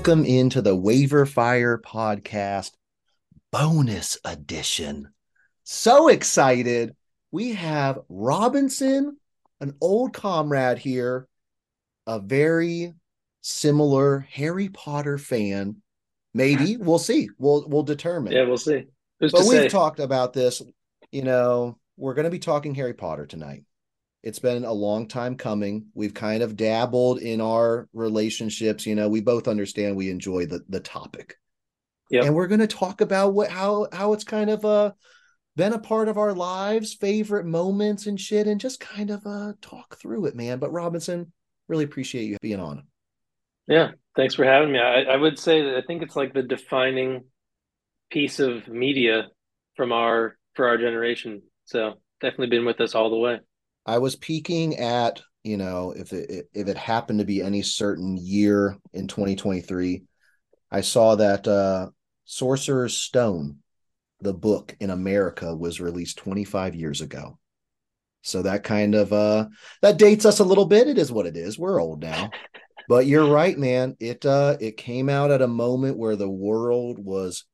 Welcome into the Waiver Fire Podcast bonus edition. So excited. We have Robinson, an old comrade here, a very similar Harry Potter fan. Maybe we'll see. We'll we'll determine. Yeah, we'll see. Who's but we've say? talked about this. You know, we're going to be talking Harry Potter tonight. It's been a long time coming. We've kind of dabbled in our relationships. You know, we both understand we enjoy the the topic, Yep. and we're going to talk about what how how it's kind of uh been a part of our lives, favorite moments and shit, and just kind of uh talk through it, man. But Robinson, really appreciate you being on. Yeah, thanks for having me. I, I would say that I think it's like the defining piece of media from our for our generation. So definitely been with us all the way. I was peeking at, you know, if it if it happened to be any certain year in 2023, I saw that uh Sorcerer's Stone, the book in America was released 25 years ago. So that kind of uh that dates us a little bit. It is what it is. We're old now. But you're right, man. It uh it came out at a moment where the world was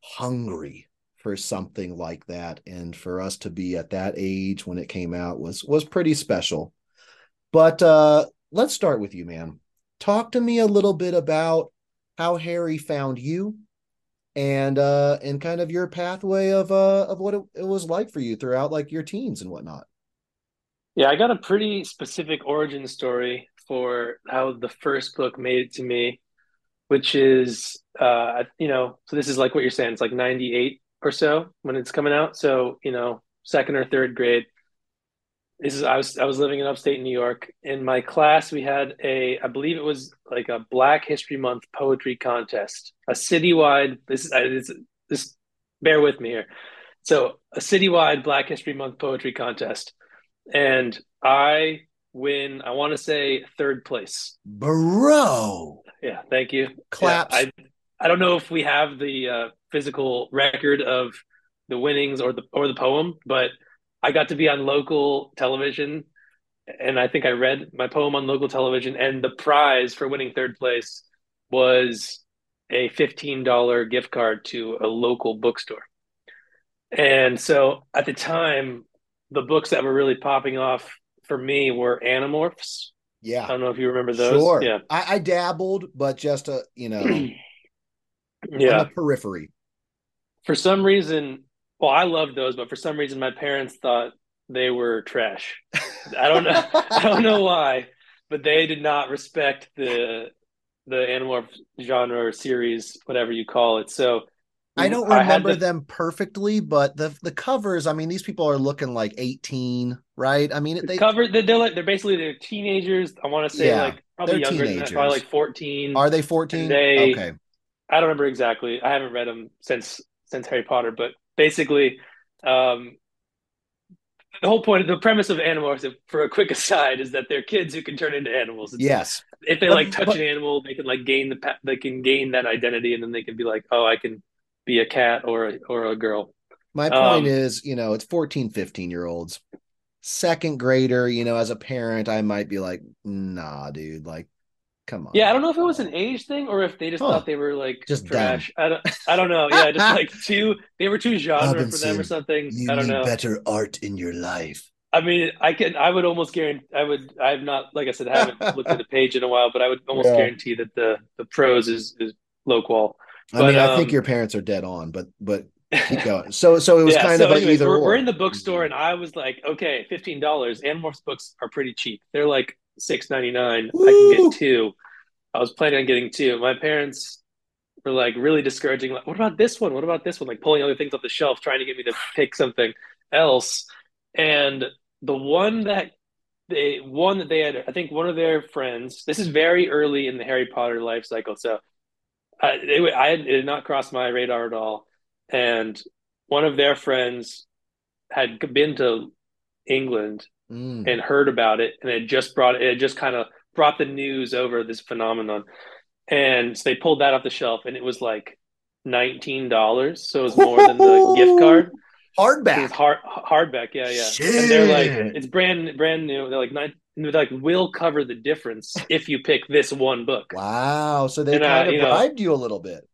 hungry for something like that. And for us to be at that age when it came out was was pretty special. But uh let's start with you man talk to me a little bit about how harry found you and uh and kind of your pathway of uh of what it, it was like for you throughout like your teens and whatnot. Yeah, I got a pretty specific origin story for how the first book made it to me, which is uh you know, so this is like what you're saying, it's like 98 or so when it's coming out. So, you know, second or third grade. This is I was I was living in upstate New York. In my class, we had a I believe it was like a Black History Month poetry contest, a citywide. This is this, this bear with me here. So a citywide Black History Month poetry contest, and I win. I want to say third place. bro Yeah, thank you. claps Yeah, I I don't know if we have the uh, physical record of the winnings or the or the poem, but I got to be on local television, and I think I read my poem on local television, and the prize for winning third place was a fifteen dollar gift card to a local bookstore. And so at the time, the books that were really popping off for me were Animorphs. Yeah, I don't know if you remember those. sure Yeah. I, I dabbled but just a you know on Yeah. the periphery for some reason, well, I loved those, but for some reason, my parents thought they were trash. I don't know. I don't know why, but they did not respect the the Animorph genre or series, whatever you call it. So I mm, don't had remember to- them perfectly, but the the covers. I mean, these people are looking like eighteen, right? I mean, The they cover they're, they're like they're basically they're teenagers. I want to say Yeah, like probably they're than that, probably teenagers. like fourteen. are they fourteen? They- okay, I don't remember exactly. I haven't read them since since Harry Potter, but basically, um, the whole point, of the premise of Animorphs, for a quick aside, is that they're kids who can turn into animals. It's- yes, if they like touch but- an animal, they can like gain the they can gain that identity, and then they can be like, oh, I can be a cat or a, or a girl. my point Um, is, you know, it's 14, 15 year olds, second grader. You know, as a parent, I might be like, nah, dude, like, come on. Yeah, I don't know if it was an age thing or if they just Huh. thought they were like Just trash. I don't, I don't know. Yeah, just like too, they were too genre for them or something. I don't know. better art in your life. I mean, I can. I would almost guarantee. I would. I've not, like I said, I haven't looked at the page in a while, but I would almost Yeah. guarantee that the the prose is is low qual. I But, mean, I think um, your parents are dead on, but but keep going. So so it was yeah. kind so, of anyways, either we're, or. we're in the bookstore, and I was like, okay, fifteen dollars. Animorphs books are pretty cheap. They're like six ninety nine. I can get two. I was planning on getting two. My parents were like really discouraging. Like, what about this one? What about this one? Like pulling other things off the shelf, trying to get me to pick something else. And the one that they one that they had, I think one of their friends. This is very early in the Harry Potter life cycle, so uh, I, it, I it did not cross my radar at all. And one of their friends had been to England Mm. and heard about it, and it just brought it just kind of brought the news over this phenomenon. And so they pulled that off the shelf, and it was like nineteen dollars, so it was more than the gift card. Hardback. hard hardback, yeah, yeah. And they're like, it's brand brand new. They're like nine. like we'll cover the difference if you pick this one book. Wow. So they And, kind of you know- bribed you a little bit.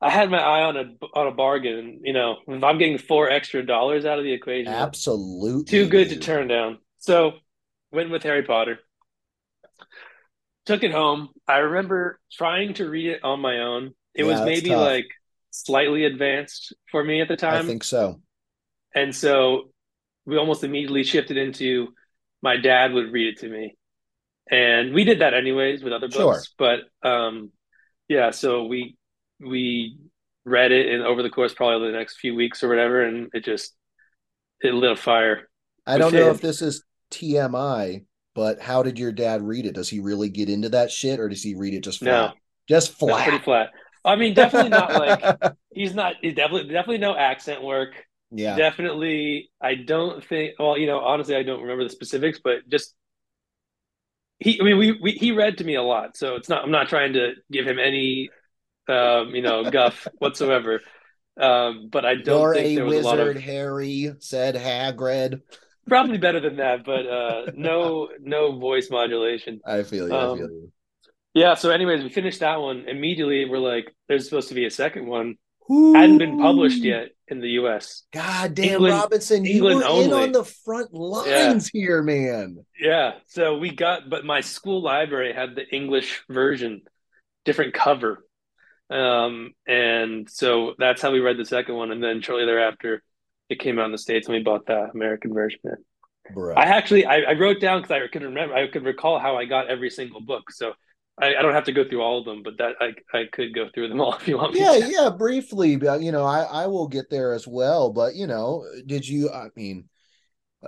I had my eye on a on a bargain. You know, if I'm getting four extra dollars out of the equation, Absolutely. too good to turn down. So went with Harry Potter. Took it home. I remember trying to read it on my own. It Yeah, was maybe like slightly advanced for me at the time. I think so. And so we almost immediately shifted into my dad would read it to me. And we did that anyways with other Sure. books. But um yeah, so we we read it and over the course probably the next few weeks or whatever, and it just it lit a fire. I don't know if this is TMI, but how did your dad read it? Does he really get into that shit or does he read it just No. flat? Just That's flat. pretty flat. I mean, definitely not like he's not he's definitely definitely no accent work. yeah. Definitely I don't think well, you know, honestly I don't remember the specifics, but just he I mean we, we he read to me a lot, so it's not I'm not trying to give him any um, you know, guff whatsoever. Um, but I don't You're think a there was a lot wizard, of Harry, said Hagrid. Probably better than that, but uh no no voice modulation. I feel you. I Um, feel you. Yeah, so anyways, we finished that one. Immediately we're like, there's supposed to be a second one. Hadn't been published yet in the US. God damn, England- Robinson, England you were in only. on the front lines here, man. Yeah, so we got, but my school library had the English version, different cover. Um, and so that's how we read the second one. And then shortly thereafter, it came out in the States and we bought the American version. Bro. I actually, I, I wrote down because I could remember, I could recall how I got every single book. So I, I don't have to go through all of them, but that I, I could go through them all if you want me yeah, to. yeah, briefly, but you know, I I will get there as well. But you know, did you? I mean,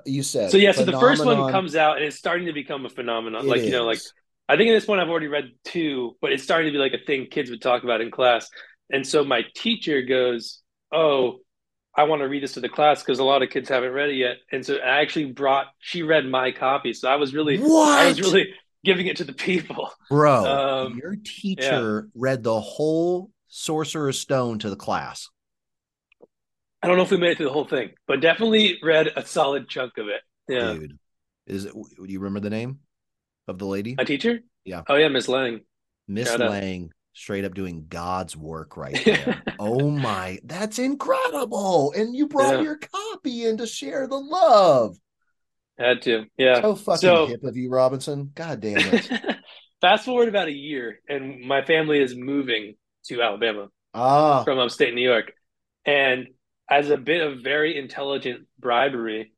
you said So yeah, so the first one comes out and it's starting to become a phenomenon. It like, you know, like. I think at this point I've already read two, but it's starting to be like a thing kids would talk about in class. And so my teacher goes, "Oh, I want to read this to the class because a lot of kids haven't read it yet." And so I actually brought. She read my copy, so I was really, I was really giving it to the people. bro. um, your teacher read the whole Sorcerer's Stone to the class. I don't know if we made it through the whole thing, but definitely read a solid chunk of it. Yeah, Dude, is it? Do you remember the name of the lady? my teacher. Yeah. Oh yeah, Miss Lang. Miss. Lang, straight up doing God's work right there. oh my, that's incredible! And you brought Yeah. your copy in to share the love. Had to. Yeah. So fucking So- hip of you, Robinson. God damn it. Fast forward about a year, and my family is moving to Alabama Ah, from upstate New York. And as a bit of very intelligent bribery,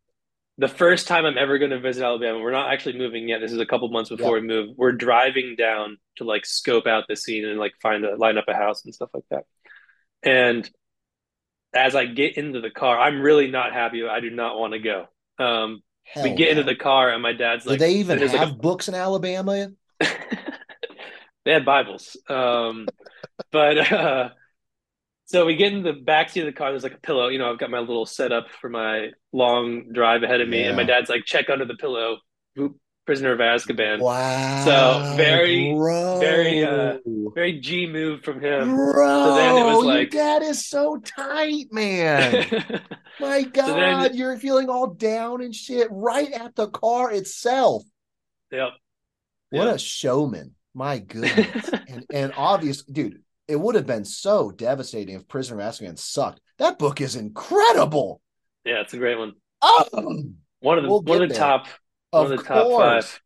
the first time I'm ever going to visit Alabama, we're not actually moving yet. This is a couple months before we move. We're driving down to like scope out the scene and like find a line up a house and stuff like that. And as I get into the car, I'm really not happy. I do not want to go. Um, hell we get into the car, and my dad's like, Do they even there's like a- have books in Alabama? they had Bibles. Um, but uh, so we get in the backseat of the car. There's like a pillow. You know, I've got my little setup for my long drive ahead of me, and my dad's like, check under the pillow. Whoop, prisoner of Azkaban. Wow. So, very- bro. very, uh, Very G move from him. Bro, So then it was like, your dad is so tight, man. My God, then- you're feeling all down and shit right at the car itself. yep. What Yeah. a showman. My goodness. and and obvious, dude, it would have been so devastating if Prisoner of Azkaban sucked. That book is incredible. Yeah, it's a great one. Oh, One of the We'll one of the there. top of one of the top course. five.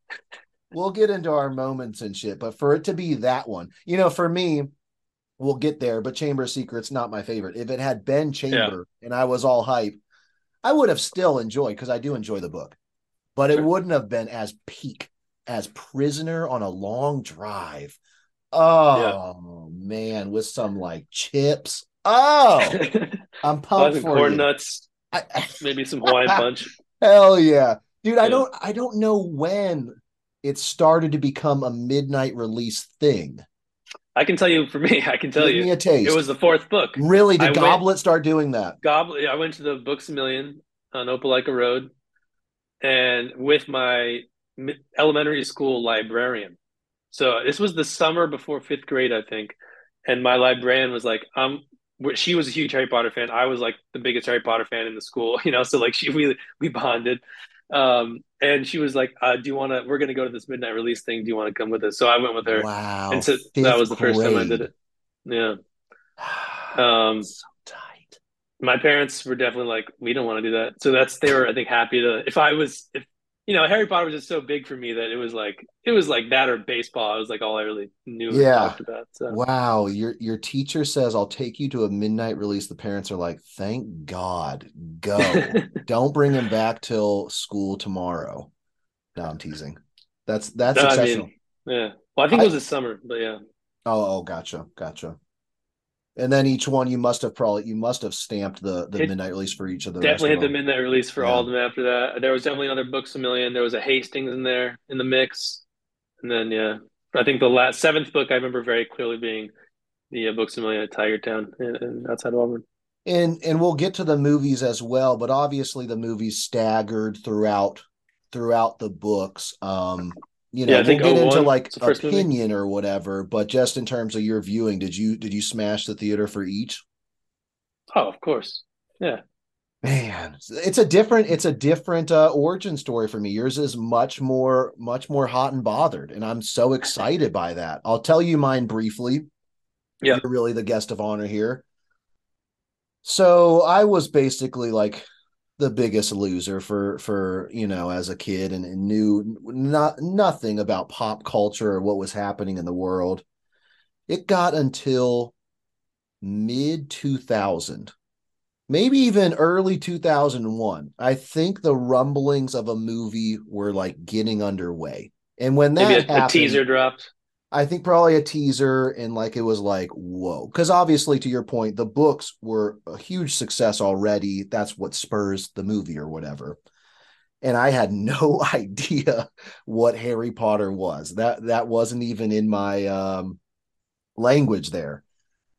We'll get into our moments and shit, but for it to be that one, you know, for me, we'll get there, but Chamber of Secrets not my favorite. If it had been Chamber and I was all hype, I would have still enjoyed because I do enjoy the book, but it Sure. wouldn't have been as peak as Prisoner on a long drive. Oh man, with some like chips. Oh, I'm pumped for corn you. nuts, I- maybe some Hawaiian punch. Hell yeah. Dude, I don't I don't know when it started to become a midnight release thing. I can tell you for me, I can tell Give you, me a taste. it was the fourth book. really I did went- Goblet start doing that? Goblet. I went to the Books a Million on Opelika Road, and with my elementary school librarian. So this was the summer before fifth grade, I think, and my librarian was like, "Um, she was a huge Harry Potter fan. I was like the biggest Harry Potter fan in the school, you know. So like she we we bonded, Um, and she was like, uh, "Do you want to? We're going to go to this midnight release thing. Do you want to come with us?" So I went with her, wow. and so that was the first grade. time I did it. Yeah. Um, so tight. My parents were definitely like, "We don't want to do that." So that's they were, I think, happy to. If I was, if you know, Harry Potter was just so big for me that it was like it was like that or baseball. It was like all I really knew yeah. about. So. Wow, your your teacher says I'll take you to a midnight release. The parents are like, "Thank God, go! Don't bring him back till school tomorrow." No, I'm teasing. That's that's no, exceptional. I mean, yeah. Well, I think it was this summer, but yeah. Oh, oh, gotcha, gotcha. And then each one you must have probably you must have stamped the the it midnight release for each of the definitely hit the midnight release for yeah. all of them after that. There was definitely another Books a Million. There was a Hastings in there in the mix, and then yeah, I think the last seventh book I remember very clearly being the uh, Books a Million at Tiger Town and, and outside of Auburn. And and we'll get to the movies as well, but obviously the movies staggered throughout throughout the books. Um, you know, yeah, we'll get into like opinion movie. or whatever, but just in terms of your viewing, did you did you smash the theater for each? Oh, of course. Yeah. Man, it's a different it's a different uh, origin story for me. Yours is much more much more hot and bothered, and I'm so excited by that. I'll tell you mine briefly. Yeah, you're really the guest of honor here. So I was basically like the biggest loser for for you know as a kid and, and, knew not nothing about pop culture or what was happening in the world. It got until mid 2000 maybe even early 2001 i think the rumblings of a movie were like getting underway. And when that maybe a, happened, a teaser dropped I think probably a teaser and like it was like whoa. Because obviously to your point the books were a huge success already. That's what spurs the movie or whatever. And I had no idea what Harry Potter was. That that wasn't even in my um, language there.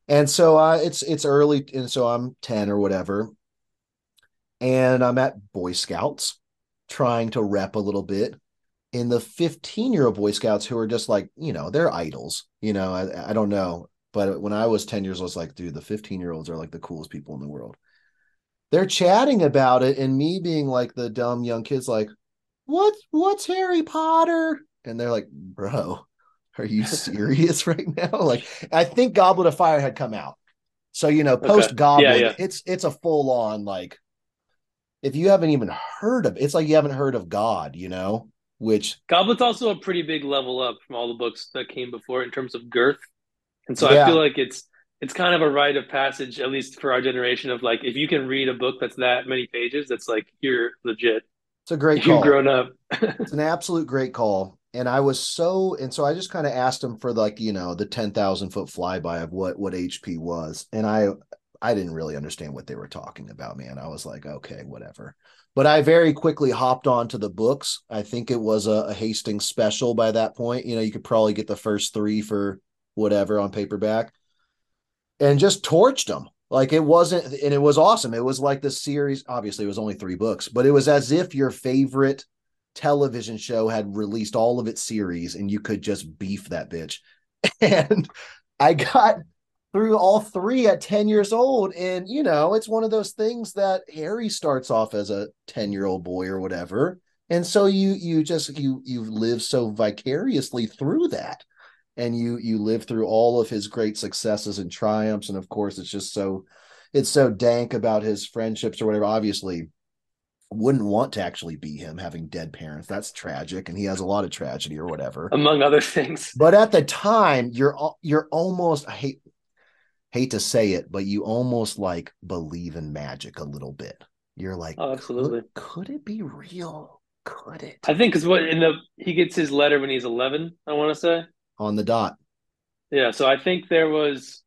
And so uh, it's it's early and so I'm 10 or whatever. And I'm at Boy Scouts trying to rep a little bit in the 15 year old Boy Scouts who are just like, you know, they're idols. You know, I, I don't know. But when I was 10 years, old, I was like, dude, the 15 year olds are like the coolest people in the world. They're chatting about it, and me being like the dumb young kids, like, what what's Harry Potter? And they're like, bro, are you serious right now? Like, I think Goblet of Fire had come out. So, you know, post Goblet, okay. yeah, yeah. it's it's a full on like if you haven't even heard of it's like you haven't heard of God, you know? Which Goblet's also a pretty big level up from all the books that came before in terms of girth. And so yeah. I feel like it's it's kind of a rite of passage, at least for our generation, of like if you can read a book that's that many pages, that's like you're legit. It's a great call. You've grown up. it's an absolute great call. And I was so and so I just kind of asked him for like, you know, the ten thousand foot flyby of what what HP was. And I I didn't really understand what they were talking about, man. I was like, okay, whatever. But I very quickly hopped on to the books. I think it was a, a Hastings special by that point. You know, you could probably get the first three for whatever on paperback and just torched them. Like it wasn't, and it was awesome. It was like the series, obviously, it was only three books, but it was as if your favorite television show had released all of its series and you could just beef that bitch. And I got through all three at 10 years old. And, you know, it's one of those things that Harry starts off as a 10 year old boy or whatever. And so you, you just, you, you live so vicariously through that. And you, you live through all of his great successes and triumphs. And of course, it's just so, it's so dank about his friendships or whatever. Obviously, wouldn't want to actually be him having dead parents. That's tragic, and he has a lot of tragedy or whatever, among other things. But at the time, you're you're almost I hate hate to say it, but you almost like believe in magic a little bit. You're like, oh, absolutely. Could, could it be real? Could it? I think because what in the he gets his letter when he's 11. I want to say on the dot. Yeah, so I think there was.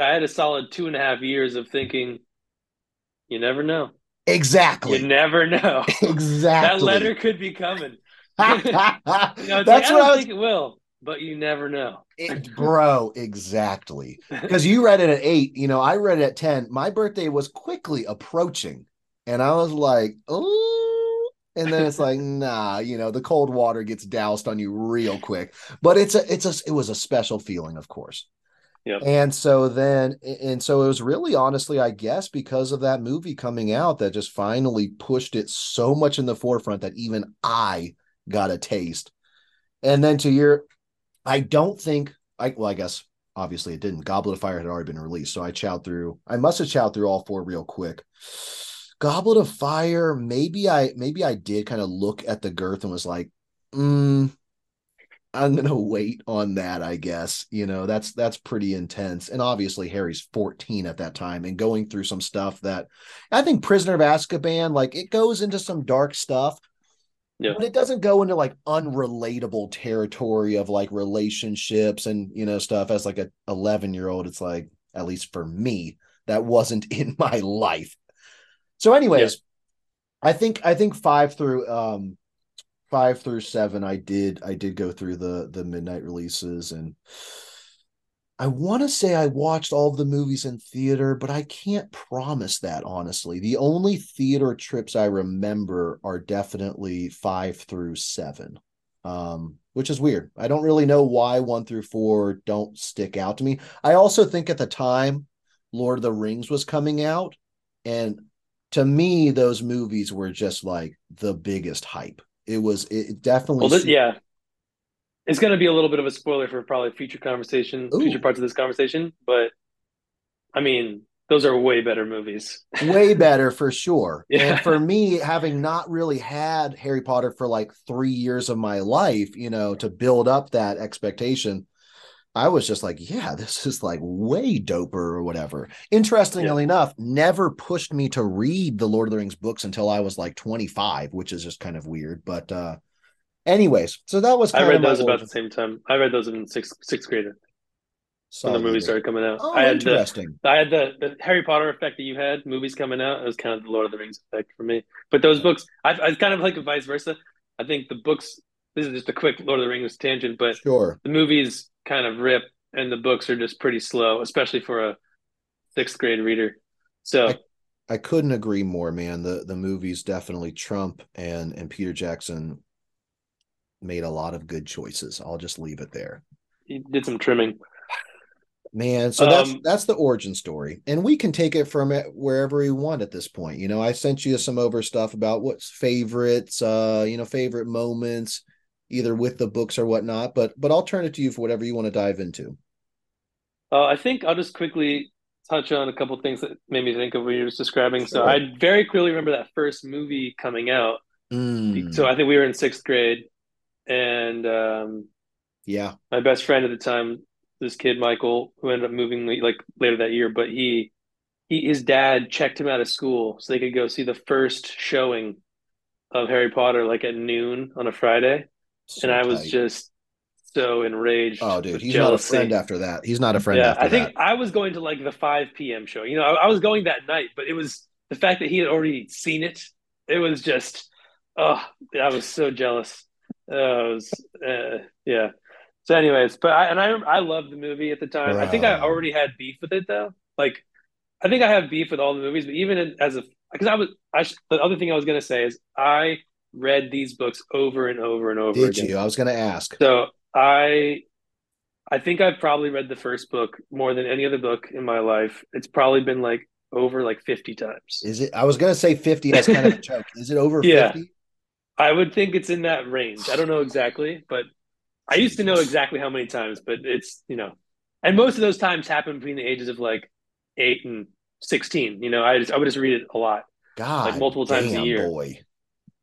I had a solid two and a half years of thinking. You never know. Exactly. You never know. Exactly. that letter could be coming. you know, That's like, what I, I was... think it will but you never know. It, bro, exactly. Because you read it at eight, you know, I read it at 10. My birthday was quickly approaching, and I was like, oh, and then it's like, nah, you know, the cold water gets doused on you real quick. But it's a, it's a, it was a special feeling, of course. Yeah. And so then, and so it was really honestly, I guess, because of that movie coming out that just finally pushed it so much in the forefront that even I got a taste. And then to your, I don't think, I, well, I guess obviously it didn't. Goblet of Fire had already been released. So I chowed through, I must have chowed through all four real quick. Goblet of Fire, maybe I, maybe I did kind of look at the girth and was like, mm, I'm gonna wait on that, I guess. You know, that's that's pretty intense. And obviously Harry's 14 at that time and going through some stuff that I think Prisoner of Azkaban, like it goes into some dark stuff, yeah. but it doesn't go into like unrelatable territory of like relationships and you know stuff as like a 11 year old. It's like, at least for me, that wasn't in my life. So, anyways, yeah. I think I think five through um five through seven i did i did go through the the midnight releases and i want to say i watched all of the movies in theater but i can't promise that honestly. The only theater trips i remember are definitely five through seven um, which is weird. I don't really know why one through four don't stick out to me. I also think at the time lord of the rings was coming out and to me those movies were just like the biggest hype. It was it definitely. Well, this, yeah, it's going to be a little bit of a spoiler for probably future conversation, Ooh. future parts of this conversation. But I mean, those are way better movies. way better for sure. Yeah. And for me, having not really had Harry Potter for like three years of my life, you know, to build up that expectation, I was just like, yeah, this is like way doper or whatever. Interestingly yeah. enough, never pushed me to read the Lord of the Rings books until I was like 25, which is just kind of weird. But uh anyways, so that was I read those about the same time. I read those in sixth sixth grade. When the movies started coming out. Oh, I had interesting. The, I had the, the Harry Potter effect that you had, movies coming out. It was kind of the Lord of the Rings effect for me. But those books, I, I kind of like a vice versa. I think the books, this is just a quick Lord of the Rings tangent, but sure. the movies kind of rip and the books are just pretty slow, especially for a sixth grade reader. So I, I couldn't agree more, man. The the movies definitely Trump and and Peter Jackson made a lot of good choices. I'll just leave it there. He did some trimming. Man, so that's um, that's the origin story, and we can take it from it wherever we want at this point. You know, I sent you some over stuff about what's favorites, uh, you know, favorite moments, either with the books or whatnot. But but I'll turn it to you for whatever you want to dive into. Uh, I think I'll just quickly touch on a couple things that made me think of what you were describing. Sure. So I very clearly remember that first movie coming out. Mm. So I think we were in sixth grade, and um, yeah, my best friend at the time, this kid Michael, who ended up moving like later that year, but he, he his dad checked him out of school so they could go see the first showing of Harry Potter like at noon on a Friday. So and I was just so enraged. Oh, dude, he's jealousy. not a friend after that. He's not a friend. Yeah, I think that. I was going to like the 5 p.m. show. You know, I, I, was going that night, but it was the fact that he had already seen it. It was just, oh, I was so jealous. Uh, was, uh, yeah. So, anyways, but I and I I loved the movie at the time. Bro. I think I already had beef with it though. Like, I think I have beef with all the movies, but even as a because I was I the other thing I was gonna say is I read these books over and over and over Did again. you? I was going to ask. So I, I think I've probably read the first book more than any other book in my life. It's probably been like over like fifty times. Is it? I was going to say fifty as kind of a joke. Is it over yeah, 50? I would think it's in that range. I don't know exactly, but I used to know exactly how many times. But it's you know, and most of those times happen between the ages of like eight and sixteen. You know, I just I would just read it a lot. God, like multiple times a year. Boy.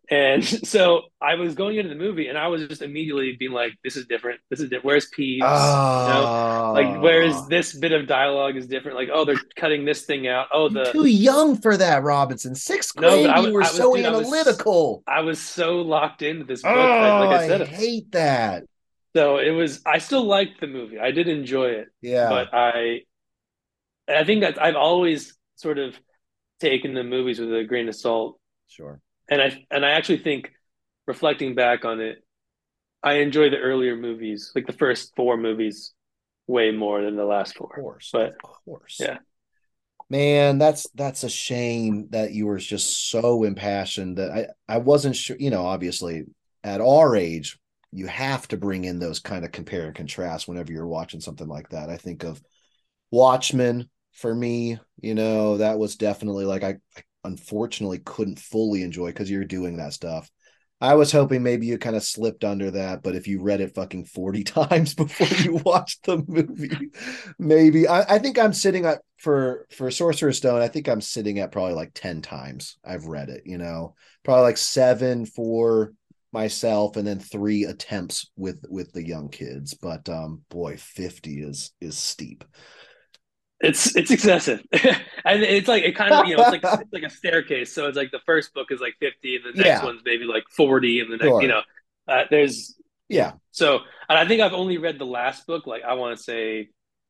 And so I was going into the movie and I was just immediately being like, this is different. This is different. Where's Peeves? Oh. You know? Like, where's ah. this bit of dialogue is different? Like, oh, they're cutting this thing out. Oh, the You're too young for that, Robinson. Sixth grade, no, you were was, so dude, analytical. I was, I was, so locked into this book. Oh, like I said, I hate that. So it was, I still liked the movie. I did enjoy it. Yeah. But I, I think that I've always sort of taken the movies with a grain of salt. Sure and I and I actually think reflecting back on it, I enjoy the earlier movies, like the first four movies, way more than the last four. Of course, but of course, yeah. Man, that's that's a shame that you were just so impassioned that I I wasn't sure. You know, obviously at our age, you have to bring in those kind of compare and contrast whenever you're watching something like that. I think of Watchmen for me, you know, that was definitely like I, I unfortunately couldn't fully enjoy because you're doing that stuff. I was hoping maybe you kind of slipped under that, but if you read it fucking 40 times before you watched the movie, maybe I, I think I'm sitting at for for Sorcerer's Stone, I think I'm sitting at probably like 10 times I've read it, you know, probably like seven for myself and then three attempts with with the young kids. But um boy, 50 is is steep. It's it's excessive, and it's like it kind of you know it's like it's like a staircase. So it's like the first book is like fifty, and the next yeah. one's maybe like forty, and the next sure. you know uh, there's yeah. So and I think I've only read the last book. Like I want to say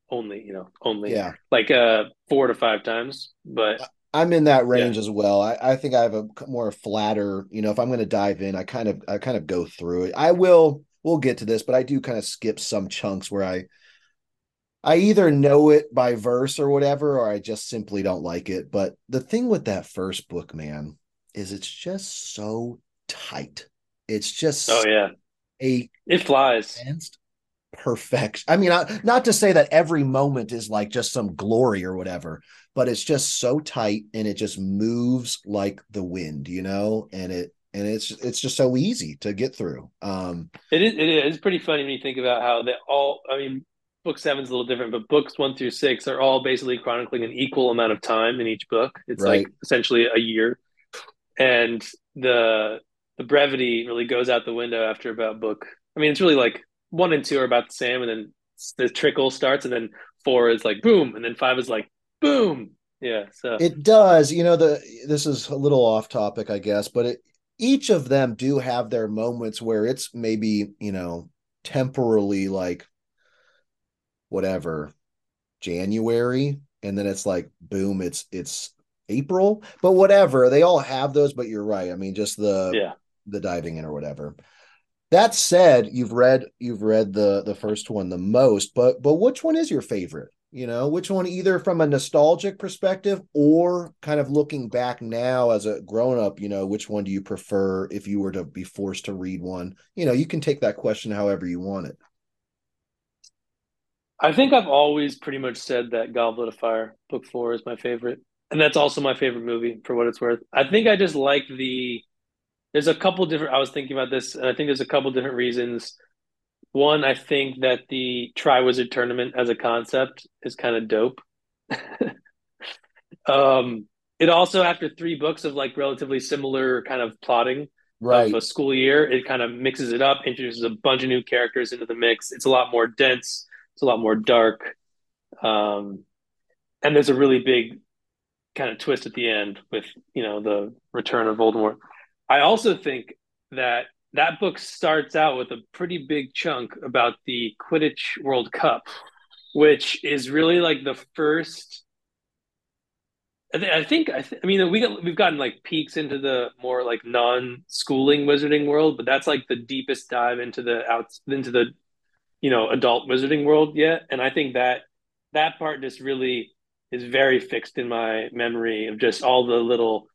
only you know only yeah like uh four to five times, but I'm in that range yeah. as well. I, I think I have a more flatter. You know, if I'm going to dive in, I kind of I kind of go through it. I will. We'll get to this, but I do kind of skip some chunks where I I either know it by verse or whatever, or I just simply don't like it. But the thing with that first book, man, is it's just so tight. It's just oh yeah, a it flies. Perfect. I mean, I, not to say that every moment is like just some glory or whatever, but it's just so tight and it just moves like the wind, you know. And it and it's it's just so easy to get through. Um, it is. It is pretty funny when you think about how they all. I mean, book seven is a little different, but books one through six are all basically chronicling an equal amount of time in each book. It's right. like essentially a year, and the the brevity really goes out the window after about book. I mean, it's really like one and two are about the same, and then the trickle starts, and then four is like boom, and then five is like boom. Yeah, so it does. You know, the this is a little off topic, I guess, but it each of them do have their moments where it's maybe you know temporarily like whatever January and then it's like boom it's it's April but whatever they all have those but you're right I mean just the yeah. the diving in or whatever. That said you've read you've read the the first one the most but but which one is your favorite? You know which one either from a nostalgic perspective or kind of looking back now as a grown up you know which one do you prefer if you were to be forced to read one? You know you can take that question however you want it I think I've always pretty much said that Goblet of Fire book four is my favorite, and that's also my favorite movie for what it's worth. I think I just like the. There's a couple different. I was thinking about this, and I think there's a couple different reasons. One, I think that the Triwizard Tournament as a concept is kind of dope. um, it also, after three books of like relatively similar kind of plotting right. of a school year, it kind of mixes it up, introduces a bunch of new characters into the mix. It's a lot more dense it's a lot more dark. Um, and there's a really big kind of twist at the end with, you know, the return of Voldemort. I also think that that book starts out with a pretty big chunk about the Quidditch World Cup, which is really like the first. I, think I, th- I mean we got, we've gotten like peeks into the more like non-schooling wizarding world, but that's like the deepest dive into the out into the you know adult wizarding world yet. And i think that that part just really is very fixed in my memory of just all the little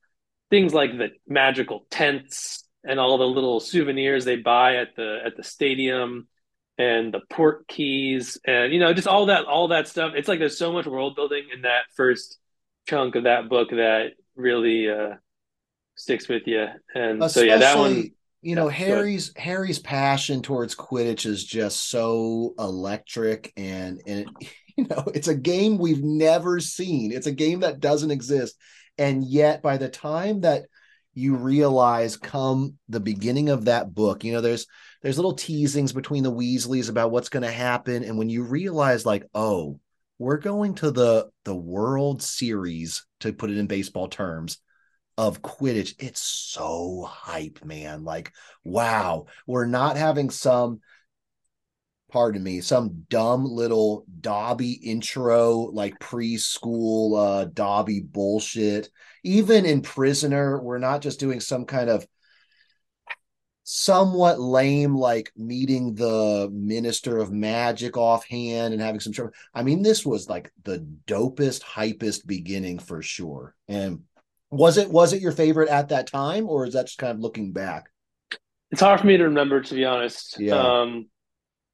things like the magical tents and all the little souvenirs they buy at the at the stadium and the port keys and you know just all that all that stuff. It's like there's so much world building in that first chunk of that book that really uh sticks with you. And Especially, so yeah that one you know Harry's good. Harry's passion towards Quidditch is just so electric and and it, you know it's a game we've never seen. It's a game that doesn't exist, and yet by the time that you realize come the beginning of that book, you know there's there's little teasings between the Weasleys about what's going to happen, and when you realize like oh we're going to the the World Series to put it in baseball terms of Quidditch. It's so hype, man. Like, wow, we're not having some, pardon me, some dumb little Dobby intro, like preschool uh Dobby bullshit. Even in Prisoner, we're not just doing some kind of somewhat lame, like meeting the minister of magic offhand and having some trouble. I mean, this was like the dopest, hypest beginning for sure. And was it was it your favorite at that time, or is that just kind of looking back? It's hard for me to remember, to be honest. Yeah. Um,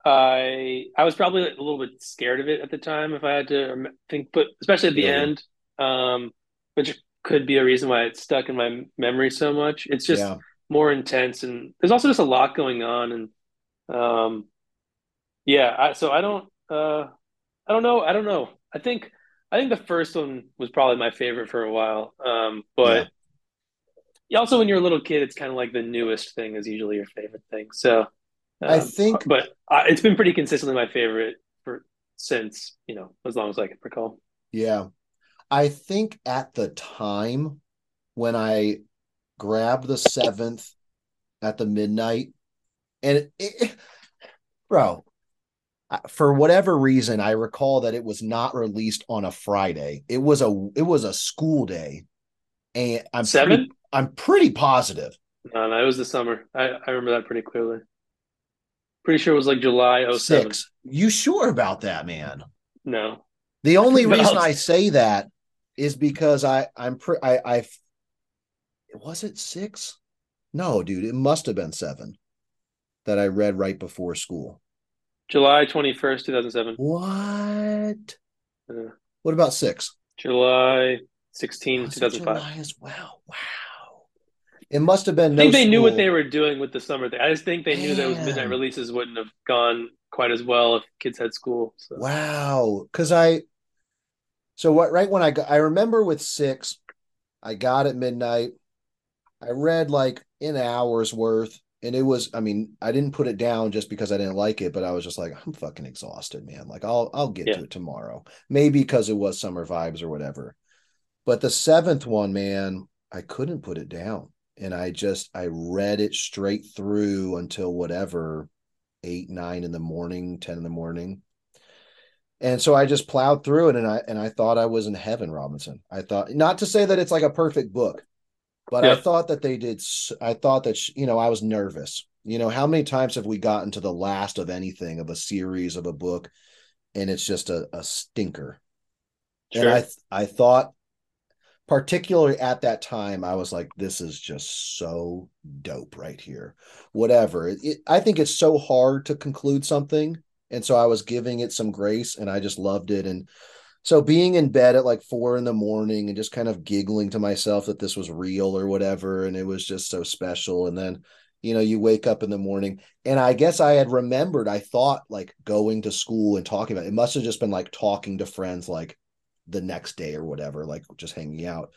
I I was probably a little bit scared of it at the time, if I had to think, but especially at the Really? end, um, which could be a reason why it's stuck in my memory so much. It's just Yeah. more intense, and there's also just a lot going on, and um, yeah. I, so I don't, uh, I don't know, I don't know. I think I think the first one was probably my favorite for a while, um, but yeah, also when you're a little kid, it's kind of like the newest thing is usually your favorite thing. So. I Um, think but uh, it's been pretty consistently my favorite for since, you know, as long as I can recall. yeah. I think at the time when I grabbed the seventh at the midnight, and it, it, bro, for whatever reason, I recall that it was not released on a Friday. It was a it was a school day, and I'm Seven? pretty, I'm pretty positive. No, no, it was the summer. I, I remember that pretty clearly. Pretty sure it was like July 07. Six. You sure about that, man? No. The only reason I say that is because I I'm pre I I was it six? No, dude, it must have been seven that I read right before school. July 21st, 2007. What? Uh, What about six? July 16, Was 2005. July as well. Wow. It must have been. I think they knew what they were doing with the summer thing. I just think they knew those midnight releases wouldn't have gone quite as well if kids had school. So. Wow, because I. So what? Right when I got, I remember with six, I got at midnight. I read like an hour's worth, and it was. I mean, I didn't put it down just because I didn't like it, but I was just like, I'm fucking exhausted, man. Like, I'll I'll get Yeah. to it tomorrow. Maybe because it was summer vibes or whatever. But the seventh one, man, I couldn't put it down, and I just I read it straight through until whatever eight nine in the morning, ten in the morning and so I just plowed through it, and I and I thought I was in heaven, Robinson. I thought not to say that it's like a perfect book, but I thought that they did. I thought that you know I was nervous. You know how many times have we gotten to the last of anything of a series of a book, and it's just a, a stinker. And I I thought, particularly at that time, I was like, this is just so dope right here. Whatever. It, it- I think it's so hard to conclude something. And so I was giving it some grace and I just loved it. And so being in bed at like four in the morning and just kind of giggling to myself that this was real or whatever. And it was just so special. And then, you know, you wake up in the morning and I guess I had remembered, I thought like going to school and talking about it, it must have just been like talking to friends like the next day or whatever, like just hanging out.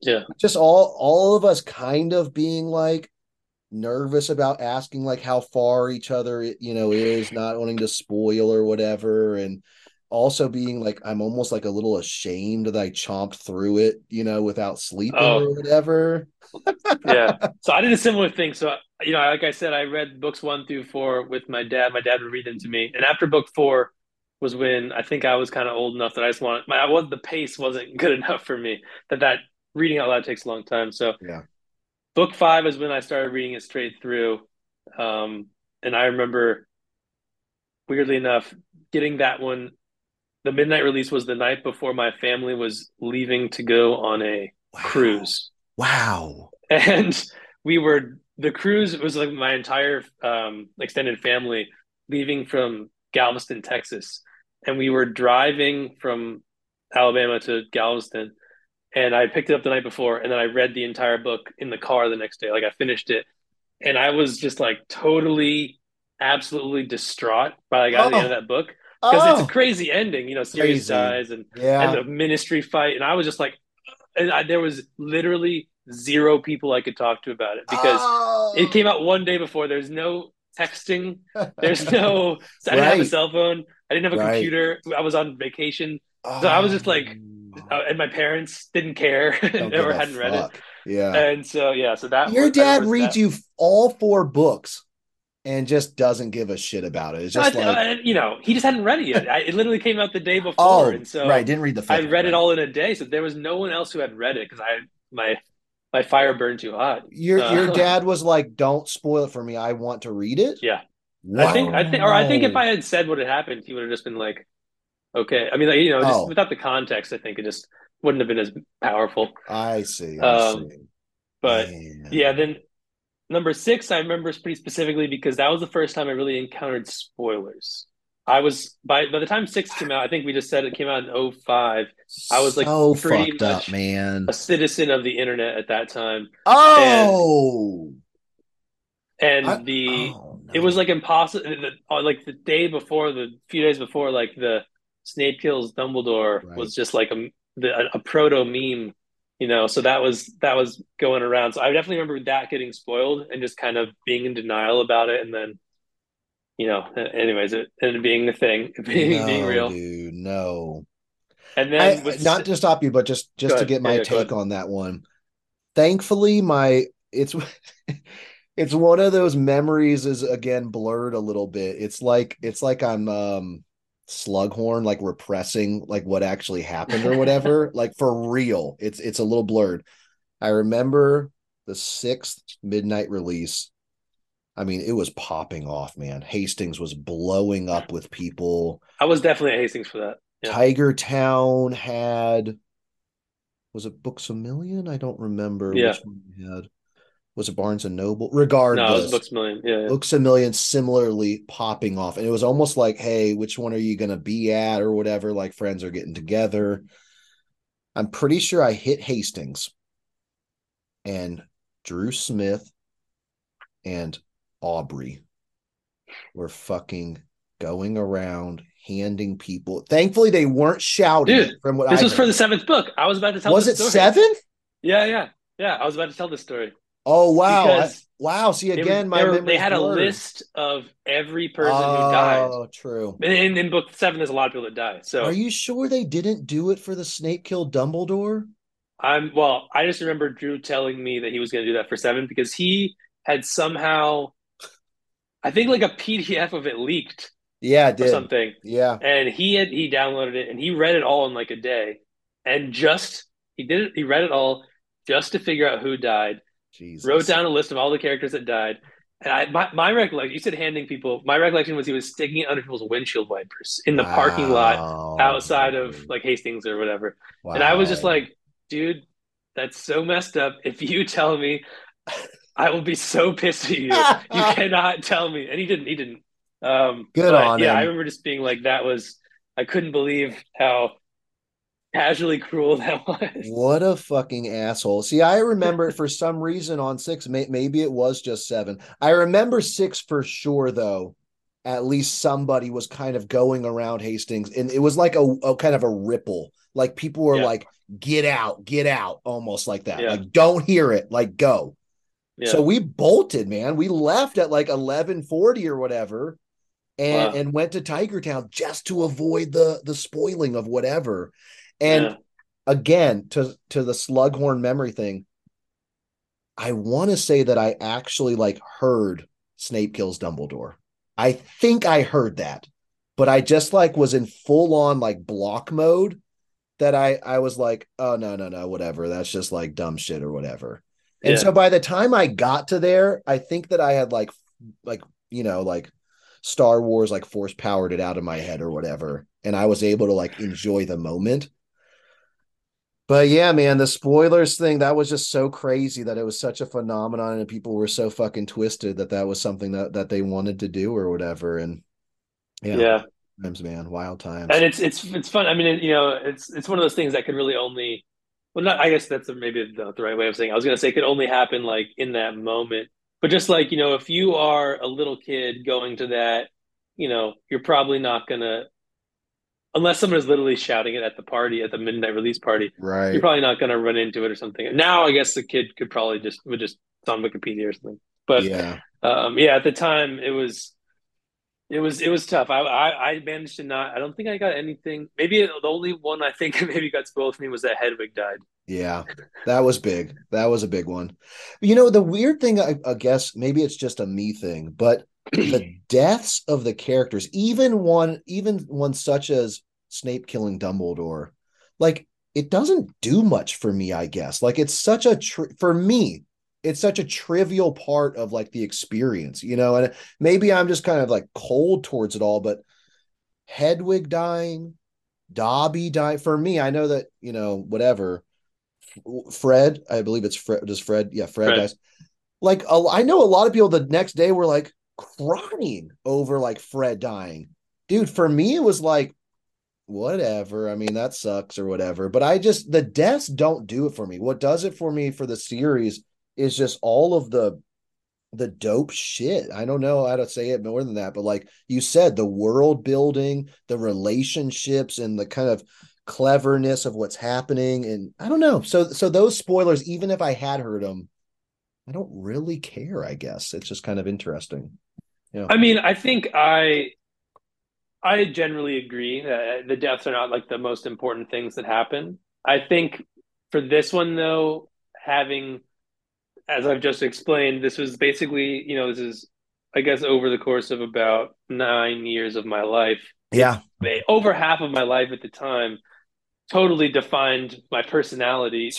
Yeah. Just all all of us kind of being like nervous about asking like how far each other you know is, not wanting to spoil or whatever, and also being like I'm almost like a little ashamed that I chomped through it, you know, without sleeping Oh. or whatever. yeah. So I did a similar thing. So you know, like I said, I read books one through four with my dad. My dad would read them to me, and after book four was when I think I was kind of old enough that I just wanted my I was the pace wasn't good enough for me that that reading out loud takes a long time. So Yeah. book five is when I started reading it straight through, um, and I remember weirdly enough getting that one. The midnight release was the night before my family was leaving to go on a Wow. cruise Wow. and we were the cruise was like my entire um, extended family leaving from Galveston, Texas, and we were driving from Alabama to Galveston. And I picked it up the night before, and then I read the entire book in the car the next day. Like I finished it, and I was just like totally, absolutely distraught by like the end of Oh. that book because it's Oh, a crazy ending. You know, Sirius dies, and yeah. and the ministry fight, and I was just like, and I, there was literally zero people I could talk to about it because Oh. it came out one day before. There's no texting. There's no. I didn't have a cell phone. I didn't have a Right. computer. I was on vacation, so I was just like, Oh. uh, and my parents didn't care. Never hadn't read it. Yeah. and so yeah. So that Your was- dad reads that. you all four books and just doesn't give a shit about it. It's just th- like, uh, you know, he just hadn't read it yet. I, it literally came out the day before, oh, and so right. Didn't read the fifth I read it all in a day. So there was no one else who had read it because I my my fire burned too hot. Your Uh, your dad was like, "Don't spoil it for me. I want to read it." Yeah. I think I think or I think if I had said what had happened, he would have just been like, okay. I mean, like, you know, just Oh. without the context, I think it just wouldn't have been as powerful. I see. I Um, see. But Man. yeah, then number six, I remember pretty specifically because that was the first time I really encountered spoilers. I was by by the time six came out, I think we just said it came out in 05. I was like so pretty fucked up, man. a citizen of the internet at that time. Oh, And I- the oh, no. it was like impossible uh, like the day before the few days before like the Snape kills Dumbledore Right. was just like a the, a, a proto meme, you know. So that was that was going around. So I definitely remember that getting spoiled and just kind of being in denial about it, and then you know, anyways, it and being the thing, being no, being real, dude, no. and I, then with not to stop you, but just just to get my yeah, take on that one. Thankfully, my it's it's one of those memories is again blurred a little bit. It's like it's like I'm um Slughorn, like repressing like what actually happened or whatever. like for real, it's it's a little blurred. I remember the sixth midnight release. I mean, it was popping off, man. Hastings was blowing up with people. I was definitely at Hastings for that. Yeah. Tiger Town had was it Books a Million? I don't remember Yeah. which one we had. Was it Barnes and Noble? Regardless, No, it was Books a Million. Yeah, yeah. Books a Million similarly popping off. And it was almost like, hey, which one are you gonna be at or whatever? Like friends are getting together. I'm pretty sure I hit Hastings and Drew Smith and Aubrey were fucking going around handing people. Thankfully, they weren't shouting Dude, from what This I was for the seventh book. I was about to tell. Was it story. seven? Yeah, yeah, yeah. I was about to tell this story. Oh wow! Because wow. See again, my they, were- they had a list of every person who died. Oh, true. In, in, book seven, there's a lot of people that die. So Are you sure they didn't do it for the Snape killed Dumbledore? I'm well. I just remember Drew telling me that he was going to do that for seven because he had somehow, I think, like a PDF of it leaked Yeah, it or did. something, Yeah. and he had he downloaded it and he read it all in like a day, and just he did it. He read it all just to figure out who died. Jesus. Wrote down a list of all the characters that died. And I, my, my recollection, you said handing people, my recollection was he was sticking it under people's windshield wipers in the parking lot outside of like Hastings or whatever. And I was just like, dude, that's so messed up. If you tell me, I will be so pissed at you. You cannot tell me. And he didn't. He didn't. Um, Good but, on yeah, him. I remember just being like, that was. I couldn't believe how casually cruel that was. What a fucking asshole. See, I remember for some reason on six, may, maybe it was just seven. I remember six for sure, though. At least somebody was kind of going around Hastings, and it was like a, a kind of a ripple. Like people were Yeah. like, get out, get out, almost like that. Yeah. Like, don't hear it, like, go. Yeah. So we bolted, man. We left at like 1140 or whatever and Wow. and went to Tiger Town just to avoid the the spoiling of whatever. And Yeah. again, to to the Slughorn memory thing, I want to say that I actually like heard Snape kills Dumbledore. I think I heard that, but I just like was in full on like block mode that I I was like, oh no, no, no, whatever. That's just like dumb shit or whatever. And Yeah. so by the time I got to there, I think that I had like like you know like Star Wars like force powered it out of my head or whatever, and I was able to like enjoy the moment. But yeah, man, the spoilers thing that was just so crazy that it was such a phenomenon, and people were so fucking twisted that that was something that that they wanted to do or whatever. And yeah, yeah. times, man, wild times. and it's it's it's fun. I mean, it, you know, it's it's one of those things that could really only, well, not. I guess that's maybe the, the right way of saying. It. I was going to say it could only happen like in that moment, but just like you know, if you are a little kid going to that, you know, you're probably not gonna, unless someone is literally shouting it at the party at the midnight release party. right. You're probably not gonna run into it or something. Now, I guess the kid could probably just would just it's on Wikipedia or something. But yeah. um, yeah, at the time it was it was it was tough. I, I I managed to not. I don't think I got anything. Maybe the only one I think maybe got spoiled for me was that Hedwig died. Yeah, that was big. That was a big one. You know, the weird thing, I, I guess maybe it's just a me thing, but the deaths of the characters, even one, even one such as Snape killing Dumbledore, like it doesn't do much for me. I guess, like it's such a for me, it's such a trivial part of like the experience, you know. And maybe I'm just kind of like cold towards it all, but Hedwig dying, Dobby dying for me. I know that you know whatever. Fred, I believe it's Fred. Does Fred? Yeah, Fred, Fred. dies. like I know a lot of people the next day were like crying over like Fred dying. Dude, for me it was like whatever. I mean, that sucks or whatever. But I just the deaths don't do it for me. What does it for me for the series is just all of the the dope shit. I don't know how to say it more than that, but like you said, the world building, the relationships, and the kind of cleverness of what's happening. And I don't know. So so those spoilers, even if I had heard them, I don't really care. I guess it's just kind of interesting. Yeah. I mean, I think I I generally agree that the deaths are not like the most important things that happen. I think for this one though, having as I've just explained, this was basically, you know, this is I guess over the course of about 9 years of my life. Yeah. Over half of my life at the time totally defined my personality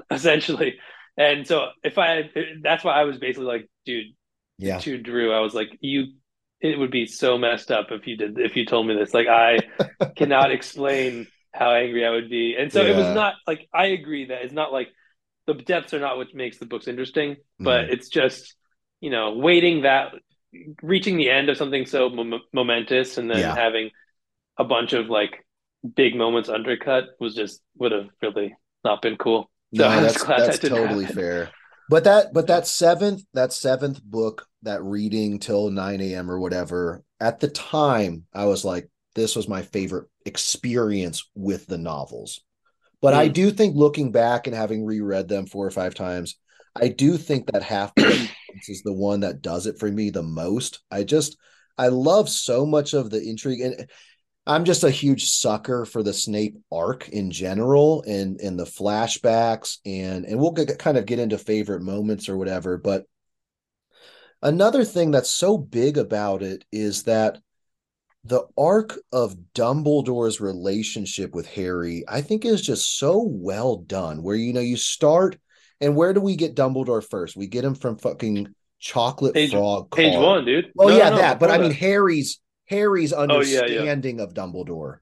essentially. And so if I that's why I was basically like, dude, yeah. to Drew, I was like, you it would be so messed up if you did if you told me this. Like I cannot explain how angry I would be. And so yeah. it was not like I agree that it's not like the depths are not what makes the books interesting, but mm. it's just you know waiting that reaching the end of something so mom- momentous and then yeah. having a bunch of like big moments undercut was just would have really not been cool. So no, that's, that's that totally happen. fair. But that but that seventh that seventh book that reading till 9 a.m. or whatever, at the time, I was like, this was my favorite experience with the novels. But mm. I do think looking back and having reread them four or five times, I do think that half is the one that does it for me the most. I just I love so much of the intrigue and I'm just a huge sucker for the Snape arc in general and and the flashbacks and and we'll get, kind of get into favorite moments or whatever, but Another thing that's so big about it is that the arc of Dumbledore's relationship with Harry, I think, is just so well done. Where you know you start, and where do we get Dumbledore first? We get him from fucking Chocolate page, Frog. Page one, dude. Oh no, yeah, no, that. But I mean, Harry's Harry's understanding oh, yeah, yeah. of Dumbledore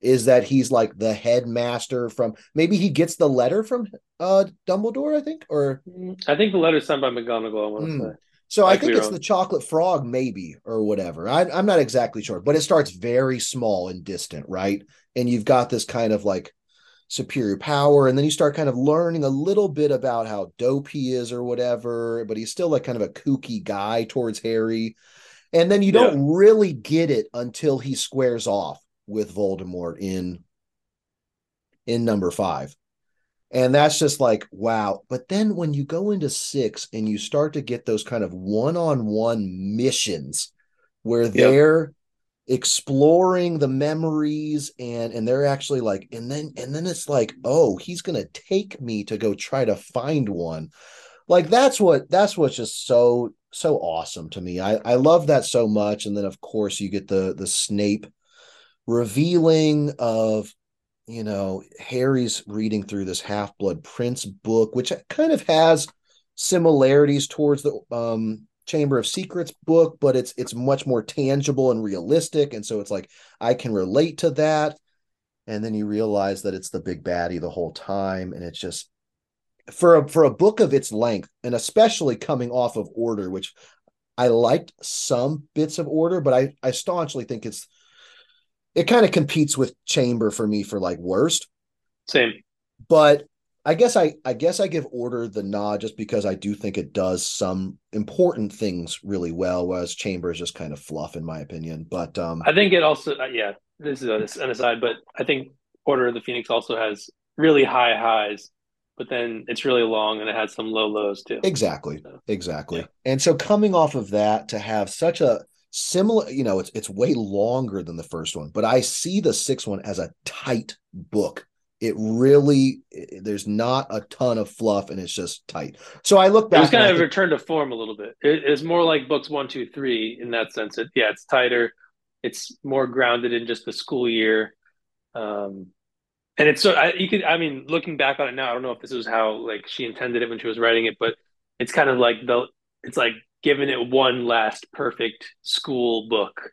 is that he's like the headmaster from. Maybe he gets the letter from uh Dumbledore. I think, or I think the letter's signed by McGonagall. I want to mm. say. So I, I think it's wrong. the chocolate frog, maybe, or whatever. I, I'm not exactly sure, but it starts very small and distant, right? And you've got this kind of like superior power, and then you start kind of learning a little bit about how dope he is or whatever, but he's still like kind of a kooky guy towards Harry. And then you don't yeah. really get it until he squares off with Voldemort in in number five. And that's just like, wow. But then when you go into six and you start to get those kind of one on one missions where yep. they're exploring the memories and and they're actually like and then and then it's like oh he's gonna take me to go try to find one like that's what that's what's just so so awesome to me. I i love that so much. And then of course you get the the snape revealing of you know, Harry's reading through this Half Blood Prince book, which kind of has similarities towards the um, Chamber of Secrets book, but it's it's much more tangible and realistic, and so it's like I can relate to that. And then you realize that it's the big baddie the whole time, and it's just for a for a book of its length, and especially coming off of Order, which I liked some bits of Order, but I I staunchly think it's it kind of competes with Chamber for me for like worst. Same. But I guess I I guess I give Order the nod just because I do think it does some important things really well, whereas Chamber is just kind of fluff in my opinion. But um I think it also uh, yeah this is an aside, but I think Order of the Phoenix also has really high highs, but then it's really long and it had some low lows too. Exactly, so, exactly. Yeah. And so coming off of that to have such a similar you know it's it's way longer than the first one but i see the sixth one as a tight book it really it, there's not a ton of fluff and it's just tight so i look back it was kind of think, returned to form a little bit it, it's more like books one two three in that sense it, yeah it's tighter it's more grounded in just the school year um and it's so I, you could i mean looking back on it now i don't know if this was how like she intended it when she was writing it but it's kind of like the it's like giving it one last perfect school book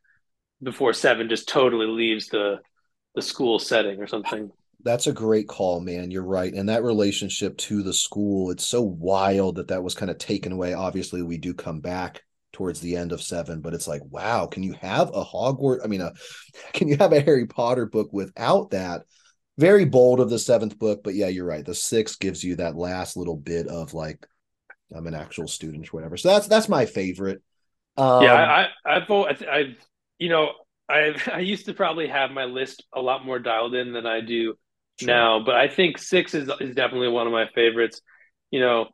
before seven just totally leaves the the school setting or something. That's a great call, man. You're right. And that relationship to the school, it's so wild that that was kind of taken away. Obviously, we do come back towards the end of seven, but it's like, wow, can you have a Hogwarts? I mean, a can you have a Harry Potter book without that? Very bold of the seventh book, but yeah, you're right. The sixth gives you that last little bit of like, I'm an actual student or whatever. So that's that's my favorite. Um, yeah, I, I, I've, I've, you know, I I used to probably have my list a lot more dialed in than I do sure. now, but I think six is is definitely one of my favorites. You know,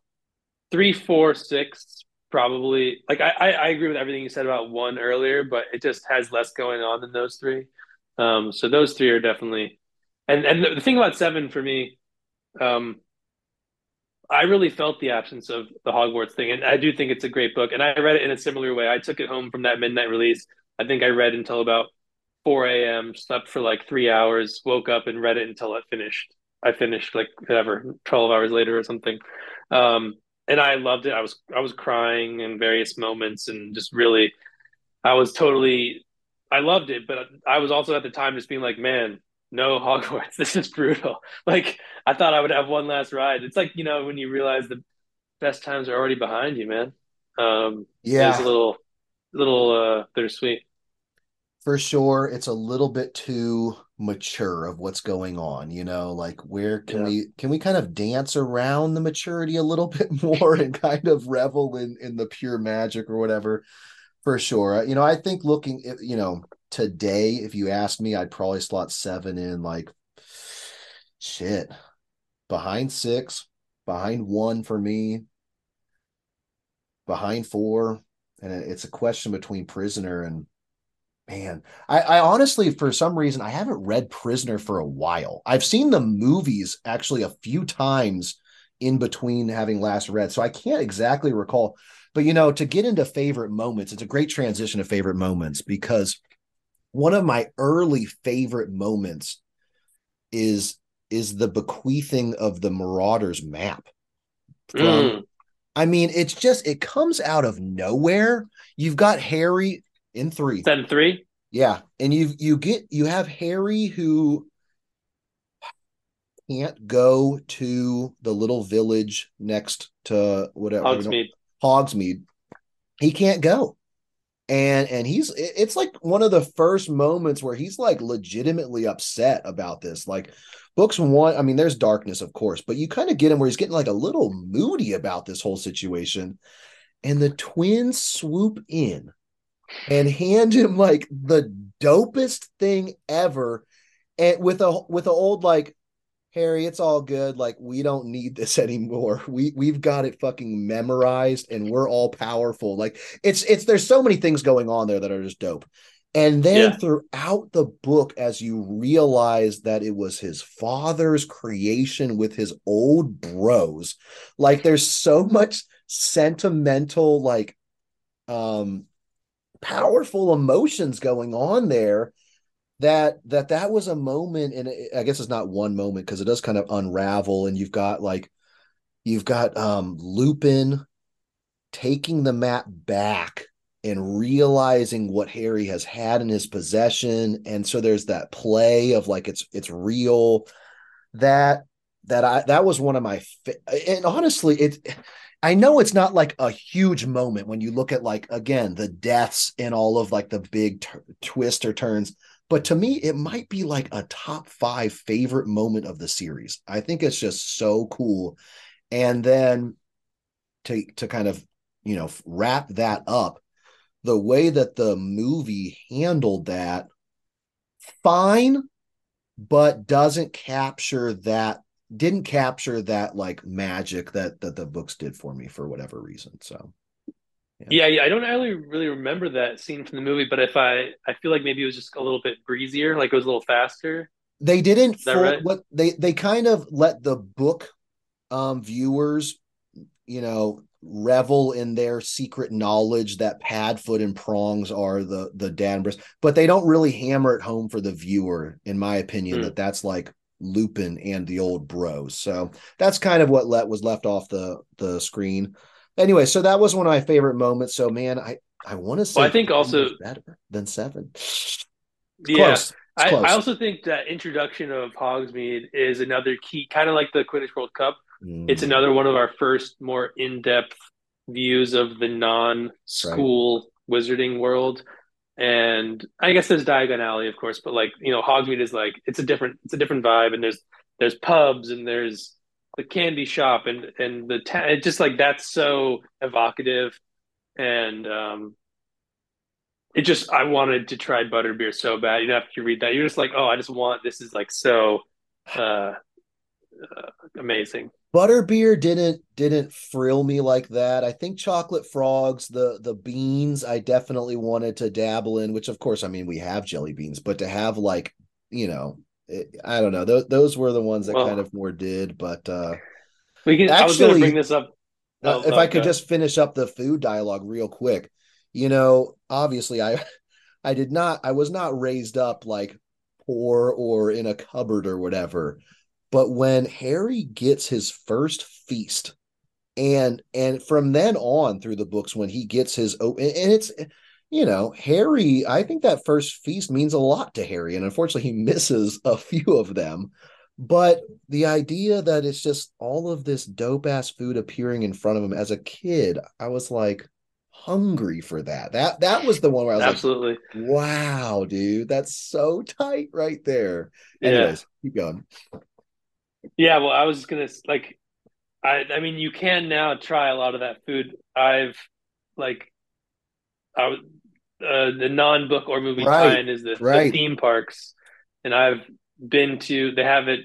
three, four, six, probably. Like I I agree with everything you said about one earlier, but it just has less going on than those three. Um, so those three are definitely, and and the, thing about seven for me, um, I really felt the absence of the Hogwarts thing, and I do think it's a great book. And I read it in a similar way. I took it home from that midnight release I think I read until about 4 a.m., slept for like three hours, woke up and read it until it finished. I finished like whatever, 12 hours later or something. Um, and I loved it. I was I was crying in various moments and just really I was totally I loved it, but I was also at the time just being like, man, no Hogwarts. This is brutal. Like I thought I would have one last ride. It's like, you know, when you realize the best times are already behind you, man. Um yeah. It's a little little uh bittersweet. For sure, it's a little bit too mature of what's going on, you know, like where can yeah. we can we kind of dance around the maturity a little bit more and kind of revel in in the pure magic or whatever. For sure. You know, I think looking you know, today if you ask me, I'd probably slot 7 in like shit. Behind 6, behind 1 for me. Behind 4, and it's a question between prisoner and man I, I, honestly for some reason i haven't read prisoner for a while i've seen the movies actually a few times in between having last read so i can't exactly recall but you know to get into favorite moments it's a great transition to favorite moments because one of my early favorite moments is is the bequeathing of the marauders map from mm. I mean, it's just it comes out of nowhere. You've got Harry in three. Then three. Yeah, and you you get you have Harry who can't go to the little village next to whatever Hogsmeade. Hogsmeade. He can't go. And and he's it's like one of the first moments where he's like legitimately upset about this. Like books one, I mean, there's darkness, of course, but you kind of get him where he's getting like a little moody about this whole situation. And the twins swoop in and hand him like the dopest thing ever. And with a with an old like Harry, it's all good. Like we don't need this anymore. We we've got it fucking memorized and we're all powerful. Like it's it's there's so many things going on there that are just dope. And then yeah. throughout the book, as you realize that it was his father's creation with his old bros, like there's so much sentimental, like um powerful emotions going on there that that that was a moment and i guess it's not one moment because it does kind of unravel and you've got like you've got um lupin taking the map back and realizing what harry has had in his possession and so there's that play of like it's it's real. That that i that was one of my and honestly it I know it's not like a huge moment when you look at like again the deaths and all of like the big t- twist or turns, but to me it might be like a top 5 favorite moment of the series. I think it's just so cool. And then to to kind of, you know, wrap that up, the way that the movie handled that fine but doesn't capture that didn't capture that like magic that that the books did for me for whatever reason. So yeah. yeah, yeah, I don't really really remember that scene from the movie, but if I I feel like maybe it was just a little bit breezier, like it was a little faster. They didn't full, right? what they they kind of let the book um viewers, you know, revel in their secret knowledge that Padfoot and Prongs are the the Danvers, but they don't really hammer it home for the viewer, in my opinion, mm. that that's like Lupin and the old bros. So that's kind of what let was left off the the screen. Anyway, so that was one of my favorite moments. So man, I I want to say well, I think also better than seven. Yeah. Close. I, I, also think that introduction of Hogsmeade is another key, kind of like the Quidditch World Cup. Mm. It's another one of our first more in depth views of the non school right. wizarding world. And I guess there's Diagon Alley, of course, but like you know, Hogsmeade is like it's a different it's a different vibe, and there's there's pubs and there's the candy shop and and the ta- it just like that's so evocative, and um, it just I wanted to try butterbeer so bad. You know, after you read that, you're just like, oh, I just want this is like so uh, uh, amazing. Butterbeer didn't didn't frill me like that. I think chocolate frogs, the the beans, I definitely wanted to dabble in. Which, of course, I mean we have jelly beans, but to have like you know, it, I don't know. Those those were the ones that well, kind of more did. But uh we can. Actually, I was bring this up. Uh, oh, if I could just finish up the food dialogue real quick you know, obviously I I did not I was not raised up like poor or in a cupboard or whatever. But when Harry gets his first feast and and from then on through the books when he gets his and it's you know harry i think that first feast means a lot to harry and unfortunately he misses a few of them but the idea that it's just all of this dope ass food appearing in front of him as a kid i was like hungry for that. That that was the one where I was absolutely like, wow, dude, that's so tight right there. Anyways, yeah. keep going. Yeah, well, I was just gonna like, I I mean, you can now try a lot of that food. I've like, I was uh, the non-book or movie right. tie is the, right. the theme parks, and I've been to. They have it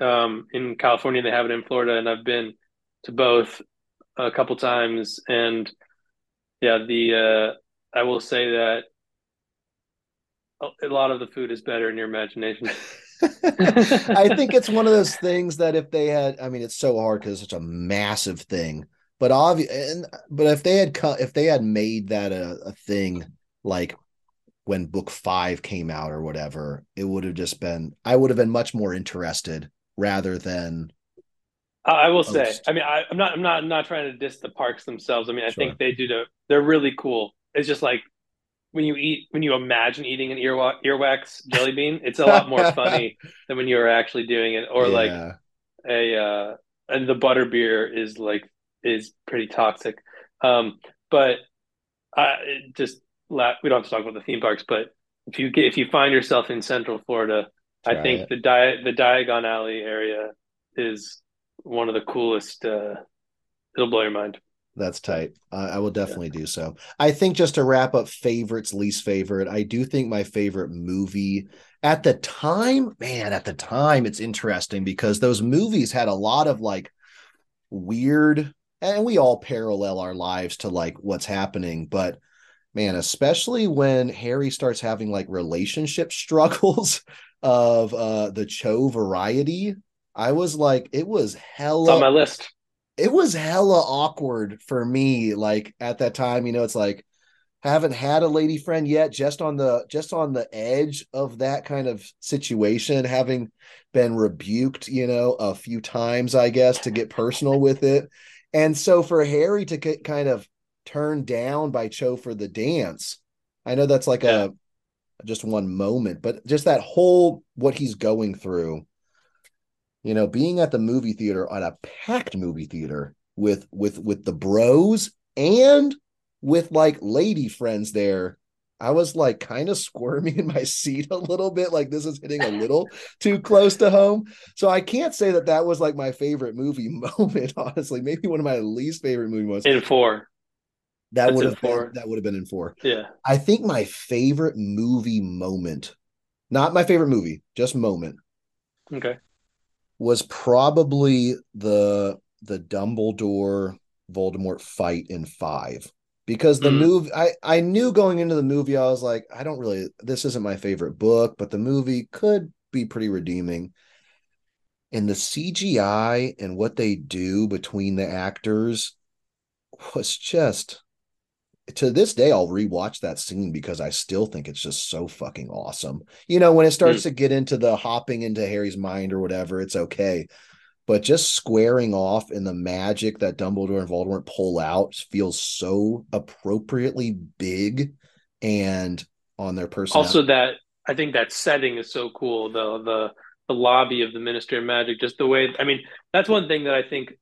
um, in California. They have it in Florida, and I've been to both a couple times and yeah, the uh, I will say that a lot of the food is better in your imagination. I think it's one of those things that if they had, I mean, it's so hard because it's such a massive thing. But obvious, and but if they had cut, if they had made that a, a thing like when book five came out or whatever, it would have just been. I would have been much more interested rather than I will say, I mean, I, am not, I'm not, I'm not trying to diss the parks themselves. I mean, I sure. think they do the, they're really cool. It's just like when you eat, when you imagine eating an earwax, earwax jelly bean, it's a lot more funny than when you're actually doing it. Or yeah. like a, uh, and the butter beer is like is pretty toxic. Um, but I just we don't have to talk about the theme parks, but if you get if you find yourself in Central Florida, Try I think it. the di- the Diagon Alley area is one of the coolest. Uh, it'll blow your mind. That's tight. Uh, I will definitely yeah. do so. I think just to wrap up favorites, least favorite, I do think my favorite movie at the time, man, at the time, it's interesting because those movies had a lot of like weird, and we all parallel our lives to like what's happening, but man, especially when Harry starts having like relationship struggles of uh the Cho variety I was like, it was hella it's on my list. It was hella awkward for me. Like at that time, you know, it's like haven't had a lady friend yet, just on the just on the edge of that kind of situation, having been rebuked, you know, a few times, I guess, to get personal with it. And so for Harry to get kind of turned down by Cho for the dance, I know that's like yeah. a just one moment, but just that whole what he's going through you know, being at the movie theater on a packed movie theater with with with the bros and with like lady friends there, I was like kind of squirming in my seat a little bit, like this is hitting a little too close to home. So I can't say that that was like my favorite movie moment. Honestly, maybe one of my least favorite movie moments. In four, that would have been that would have been in four. Yeah, I think my favorite movie moment, not my favorite movie, just moment. Okay, was probably the the Dumbledore Voldemort fight in five because the mm. movie I I knew going into the movie I was like I don't really this isn't my favorite book but the movie could be pretty redeeming and the CGI and what they do between the actors was just to this day I'll rewatch that scene because I still think it's just so fucking awesome. You know, when it starts mm. to get into the hopping into Harry's mind or whatever, it's okay. But just squaring off in the magic that Dumbledore and Voldemort pull out feels so appropriately big and on their person. Also that I think that setting is so cool. The the the lobby of the Ministry of Magic, just the way. I mean, that's one thing that I think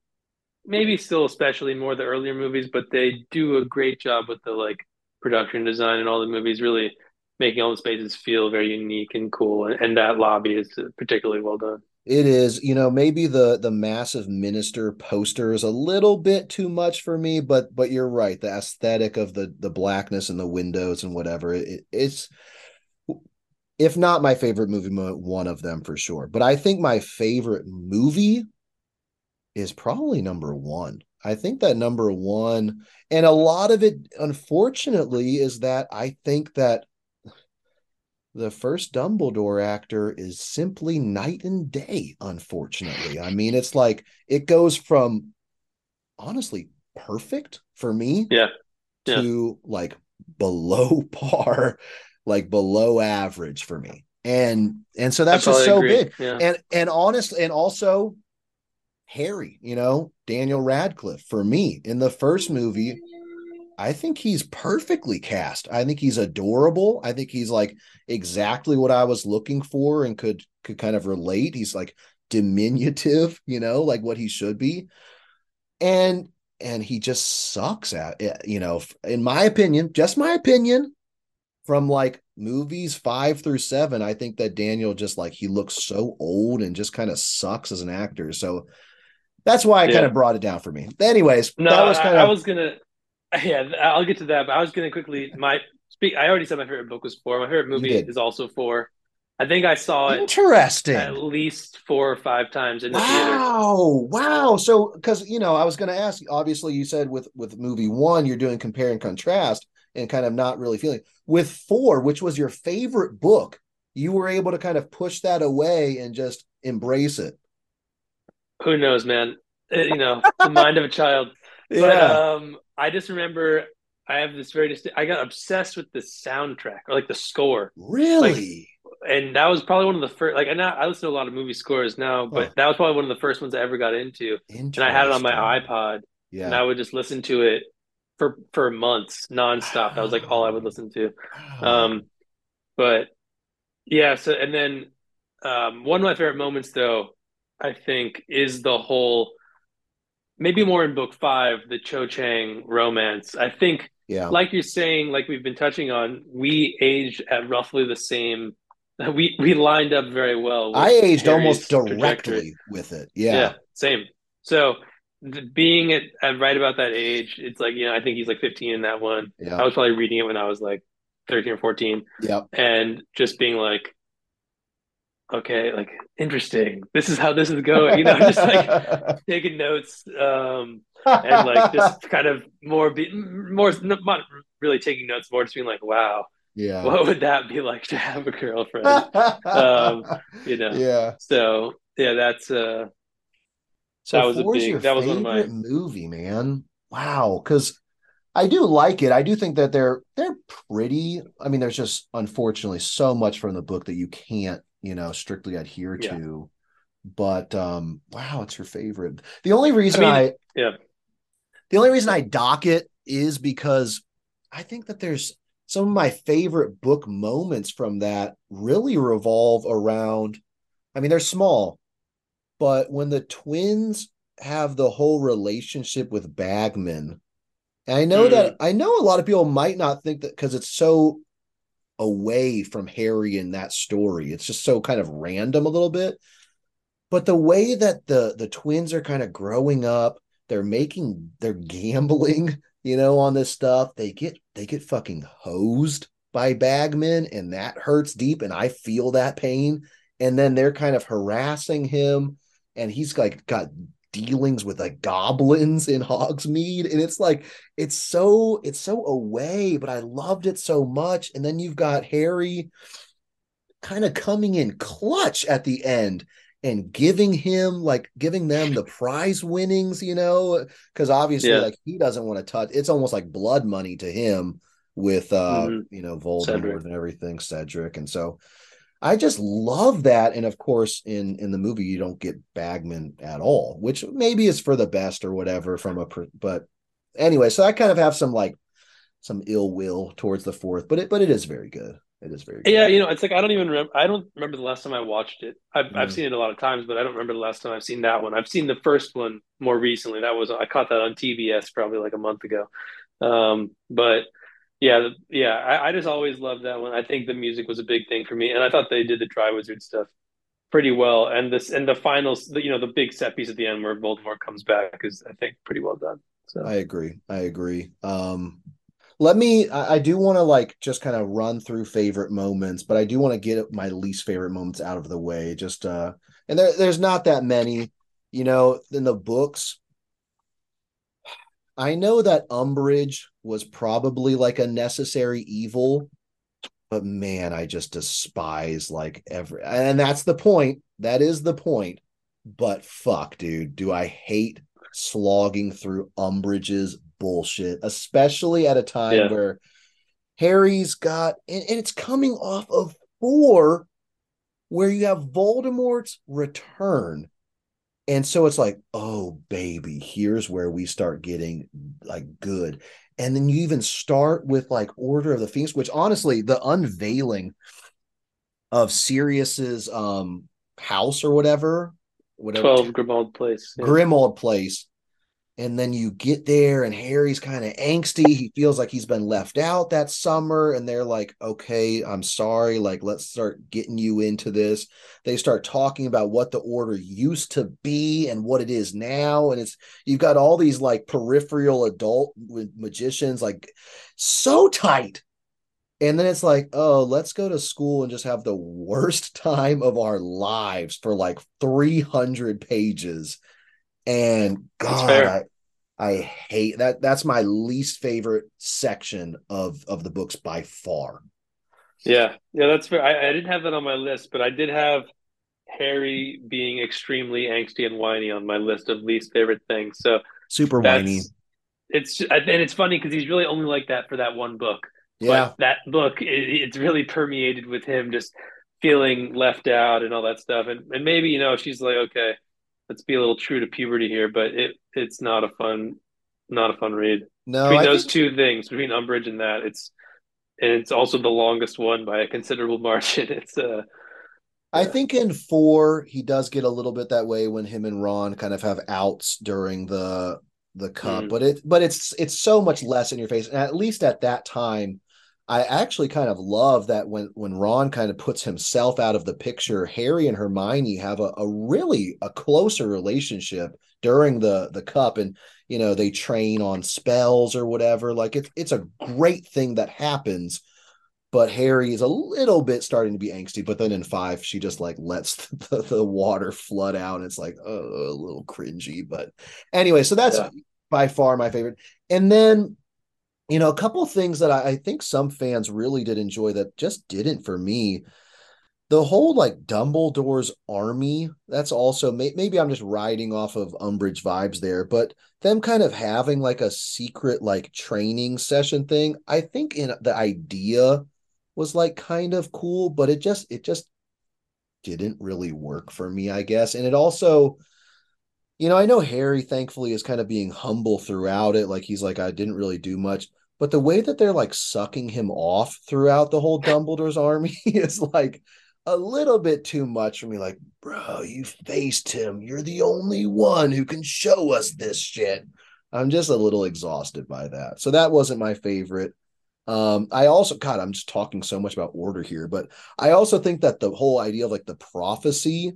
maybe still especially more the earlier movies, but they do a great job with the like production design and all the movies really making all the spaces feel very unique and cool and, and that lobby is particularly well done. It is. You know maybe the the massive minister poster is a little bit too much for me but but you're right. The aesthetic of the the blackness and the windows and whatever it, it's if not my favorite movie one of them for sure. But i think my favorite movie is probably number one i think that number one and a lot of it unfortunately is that i think that the first Dumbledore actor is simply night and day, unfortunately. I mean, it's like it goes from honestly perfect for me yeah, yeah. to like below par, like below average for me. And and so that's just so agree. big. Yeah. And and honest and also Harry, you know, Daniel Radcliffe for me in the first movie I think he's perfectly cast. I think he's adorable. I think he's like exactly what I was looking for and could could kind of relate. He's like diminutive, you know, like what he should be. And and he just sucks at it, you know, in my opinion, just my opinion from like movies 5 through 7, I think that Daniel just like he looks so old and just kind of sucks as an actor. So that's why I yeah. kind of brought it down for me. Anyways, no, that was kind I, of I was gonna Yeah, I'll get to that. But I was going to quickly my speak. I already said my favorite book was four. My favorite movie is also four. I think I saw it interesting at least four or five times in the wow, theater. Wow, wow. So because you know, I was going to ask. Obviously, you said with with movie one, you're doing compare and contrast and kind of not really feeling with four, which was your favorite book. You were able to kind of push that away and just embrace it. Who knows, man? It, you know, the mind of a child. But, yeah. um, I just remember I have this very distinct. I got obsessed with the soundtrack or like the score. Really? Like, and that was probably one of the first. Like, I now I listen to a lot of movie scores now, but oh. that was probably one of the first ones I ever got into. And I had it on my iPod. Yeah. And I would just listen to it for for months nonstop. That was like all I would listen to. Um, but yeah. So and then um, one of my favorite moments, though, I think, is the whole maybe more in book five, the Cho Chang romance. I think, yeah, like you're saying, like we've been touching on, we aged at roughly the same. We we lined up very well. I aged almost directly with it. Yeah. yeah, same. So the, being at, at right about that age, it's like you know, I think he's like 15 in that one. Yeah. I was probably reading it when I was like 13 or 14. Yeah. And just being like, okay, like interesting. This is how this is going. You know, just like taking notes um, and like just kind of more be more not really taking notes, more just being like, wow, yeah, what would that be like to have a girlfriend? um, you know, yeah. So yeah, that's uh, so that was a big. that was one of my movie, man. Wow, because. I do like it. I do think that they're they're pretty. I mean, there's just unfortunately so much from the book that you can't you know, strictly adhere yeah. to. But um, wow, it's your favorite. The only reason I, mean, I yeah, the only reason I dock it is because I think that there's some of my favorite book moments from that really revolve around. I mean, they're small, but when the twins have the whole relationship with Bagman, and I know mm. that I know a lot of people might not think that because it's so away from Harry in that story. It's just so kind of random a little bit. But the way that the the twins are kind of growing up, they're making they're gambling, you know, on this stuff. They get they get fucking hosed by Bagman and that hurts deep and I feel that pain. And then they're kind of harassing him and he's like got dealings with like goblins in Hogsmeade and it's like it's so it's so away but I loved it so much and then you've got Harry kind of coming in clutch at the end and giving him like giving them the prize winnings you know because obviously yeah. like he doesn't want to touch it's almost like blood money to him with uh mm-hmm. you know Voldemort Cedric. and everything Cedric and so I just love that. And of course, in in the movie, you don't get Bagman at all, which maybe is for the best or whatever. From a but anyway, so I kind of have some like some ill will towards the fourth, but it but it is very good. It is very good. Yeah, you know, it's like I don't even remember. I don't remember the last time I watched it. I've mm. I've seen it a lot of times, but I don't remember the last time I've seen that one. I've seen the first one more recently. That was I caught that on TBS probably like a month ago. Um, but yeah, yeah, I, I just always loved that one. I think the music was a big thing for me, and I thought they did the Triwizard stuff pretty well. And this and the finals, you know, the big set piece at the end where Voldemort comes back is, I think, pretty well done. So I agree. I agree. Um, let me. I, I do want to like just kind of run through favorite moments, but I do want to get my least favorite moments out of the way. Just uh, and there, there's not that many. You know, in the books, I know that Umbridge was probably like a necessary evil, but man, I just despise like every and that's the point. That is the point. But fuck, dude, do I hate slogging through Umbridge's bullshit, especially at a time yeah. where Harry's got and, and it's coming off of four where you have Voldemort's return and so it's like, oh, baby, here's where we start getting like good. And then you even start with like Order of the Phoenix, which honestly, the unveiling of Sirius's um house or whatever, whatever 12 Grimmauld Place. Yeah. Grimmauld Place and then you get there and harry's kind of angsty. He feels like he's been left out that summer and they're like okay i'm sorry like let's start getting you into this. They start talking about what the order used to be and what it is now. And it's you've got all these like peripheral adult magicians like so tight. And then it's like oh let's go to school and just have the worst time of our lives for like 300 pages and God, I, I hate that. That's my least favorite section of of the books by far. Yeah, yeah, that's fair. I, I didn't have that on my list, but I did have Harry being extremely angsty and whiny on my list of least favorite things. So super whiny. It's and it's funny because he's really only like that for that one book. Yeah, but that book it, it's really permeated with him just feeling left out and all that stuff. And and maybe you know she's like, okay, let's be a little true to puberty here, but it it's not a fun not a fun read. No, between I those think... two things, between Umbridge and that, it's and it's also the longest one by a considerable margin. It's uh I think in four he does get a little bit that way when him and Ron kind of have outs during the the cup, mm. but it but it's it's so much less in your face. And at least at that time, I actually kind of love that when when Ron kind of puts himself out of the picture, Harry and Hermione have a, a really a closer relationship during the the cup, and you know they train on spells or whatever. Like it's it's a great thing that happens. But Harry is a little bit starting to be angsty. But then in five, she just like lets the, the water flood out. And it's like oh, a little cringy. But anyway, so that's yeah. by far my favorite. And then you know, a couple things that I, I, think some fans really did enjoy that just didn't for me. The whole like Dumbledore's army, that's also may, maybe I'm just riding off of Umbridge vibes there, but them kind of having like a secret like training session thing, I think in the idea was like kind of cool, but it just it just didn't really work for me, I guess. And it also you know, I know Harry thankfully is kind of being humble throughout it. Like he's like, I didn't really do much. But the way that they're like sucking him off throughout the whole Dumbledore's army is like a little bit too much for me. Like, bro, you faced him. You're the only one who can show us this shit. I'm just a little exhausted by that. So that wasn't my favorite. Um, I also, God, I'm just talking so much about order here, but I also think that the whole idea of like the prophecy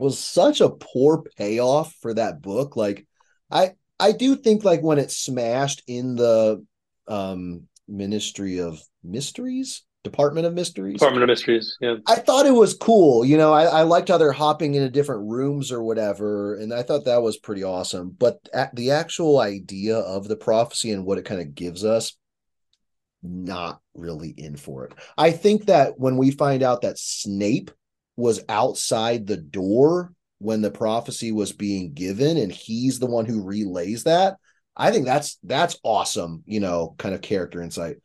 was such a poor payoff for that book. Like, I I do think like when it smashed in the um, Ministry of Mysteries, Department of Mysteries. Department of Mysteries. Yeah. I thought it was cool. You know, I, I liked how they're hopping into different rooms or whatever. And I thought that was pretty awesome. But the actual idea of the prophecy and what it kind of gives us, not really in for it. I think that when we find out that Snape was outside the door when the prophecy was being given and he's the one who relays that, I think that's that's awesome, you know, kind of character insight.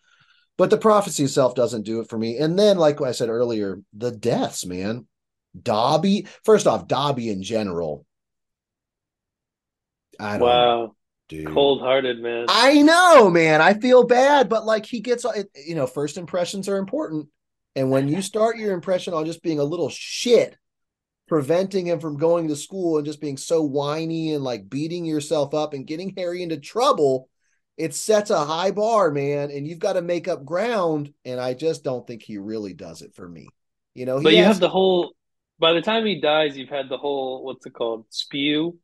But the prophecy itself doesn't do it for me. And then, like I said earlier, the deaths, man. Dobby, first off, Dobby in general. I don't wow. Dude. Cold hearted, man. I know, man. I feel bad, but like he gets, you know, first impressions are important. And when you start your impression on just being a little shit, preventing him from going to school and just being so whiny and like beating yourself up and getting Harry into trouble, it sets a high bar, man. And you've got to make up ground. And I just don't think he really does it for me. You know, but you has, have the whole. By the time he dies, you've had the whole what's it called? Spew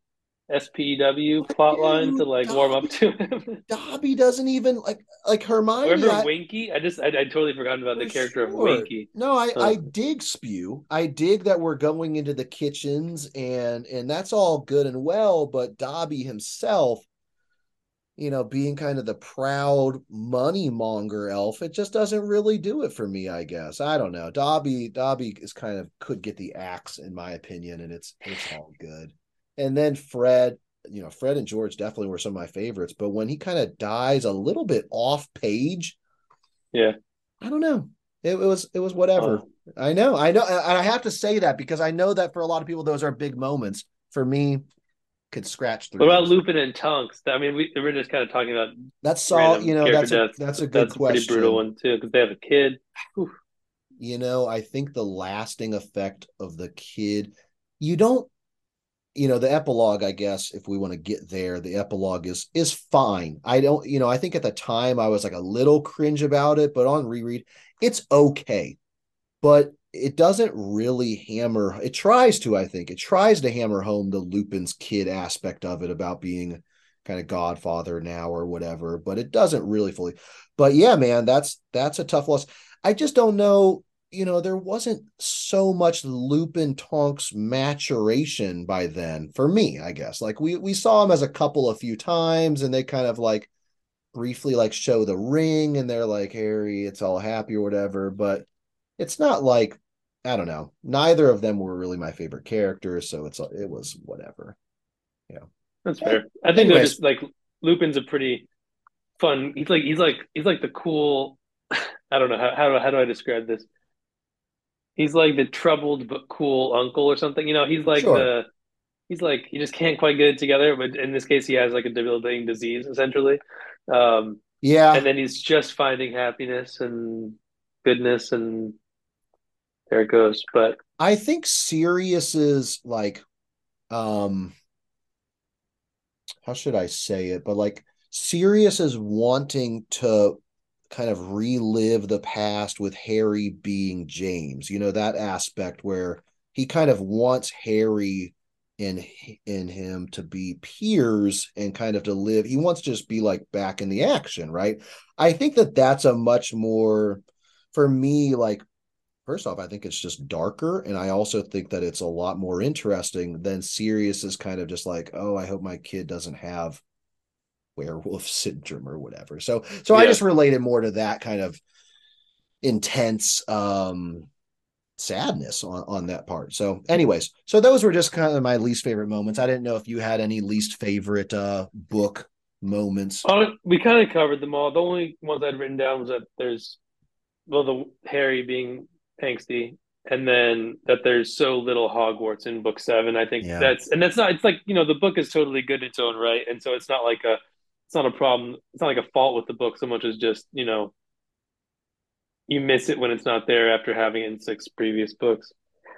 SPW plotline to like Dobby, warm up to him. Dobby doesn't even like like Hermione. Remember I, Winky? I just I, I totally forgotten about the character sure. of Winky. No, I I dig Spew. I dig that we're going into the kitchens and and that's all good and well, but Dobby himself, you know, being kind of the proud money monger elf, it just doesn't really do it for me, I guess. I don't know. Dobby Dobby is kind of could get the axe in my opinion and it's it's all good. And then Fred, you know, Fred and George definitely were some of my favorites. But when he kind of dies a little bit off page, yeah, I don't know. It, it was it was whatever. Oh. I know, I know. I have to say that because I know that for a lot of people, those are big moments. For me, could scratch through. What about Lupin and Tonks? I mean, we, we're just kind of talking about that's all. You know, that's a, that's a good that's question. A pretty brutal one too because they have a kid. Whew. You know, I think the lasting effect of the kid. You don't you know the epilogue i guess if we want to get there the epilogue is is fine. I don't you know i think at the time i was like a little cringe about it but on reread it's okay. But it doesn't really hammer it tries to i think. It tries to hammer home the lupin's kid aspect of it about being kind of godfather now or whatever but it doesn't really fully but yeah man that's that's a tough loss. I just don't know you know, there wasn't so much Lupin Tonks maturation by then for me, I guess. Like we we saw him as a couple a few times and they kind of like briefly like show the ring and they're like, Harry, it's all happy or whatever. But it's not like I don't know. Neither of them were really my favorite characters, so it's it was whatever. Yeah. That's fair. I think Anyways, they're just like Lupin's a pretty fun he's like he's like he's like the cool I don't know how how do, how do I describe this? He's like the troubled but cool uncle or something. You know, he's like sure. the he's like he just can't quite get it together. But in this case, he has like a debilitating disease essentially. Um, yeah, and then he's just finding happiness and goodness, and there it goes. But I think Sirius is like, um, how should I say it? But like Sirius is wanting to kind of relive the past with Harry being James. You know, that aspect where he kind of wants Harry in in him to be peers and kind of to live he wants to just be like back in the action right i think that that's a much more for me like first off i think it's just darker and i also think that it's a lot more interesting than sirius is kind of just like oh i hope my kid doesn't have werewolf syndrome or whatever. So so yeah. I just related more to that kind of intense um sadness on on that part. So anyways, so those were just kind of my least favorite moments. I didn't know if you had any least favorite uh book moments. Uh, we kind of covered them all. The only ones I'd written down was that there's well the Harry being angsty and then that there's so little Hogwarts in book 7. I think yeah. that's and that's not it's like, you know, the book is totally good in its own right and so it's not like a it's not a problem. It's not like a fault with the book so much as just you know you miss it when it's not there after having it in six previous books.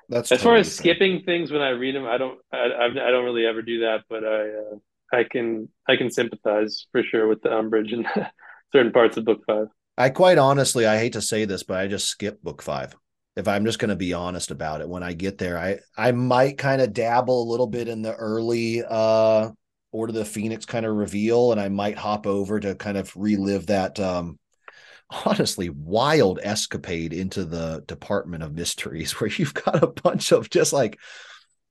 That's as totally far as fair. skipping things when I read them. I don't. I, I don't really ever do that, but I uh, I can I can sympathize for sure with the Umbridge and certain parts of book five. I quite honestly, I hate to say this, but I just skip book five. If I'm just going to be honest about it, when I get there, I I might kind of dabble a little bit in the early uh Order the Phoenix kind of reveal, and I might hop over to kind of relive that um, honestly wild escapade into the Department of Mysteries, where you've got a bunch of just like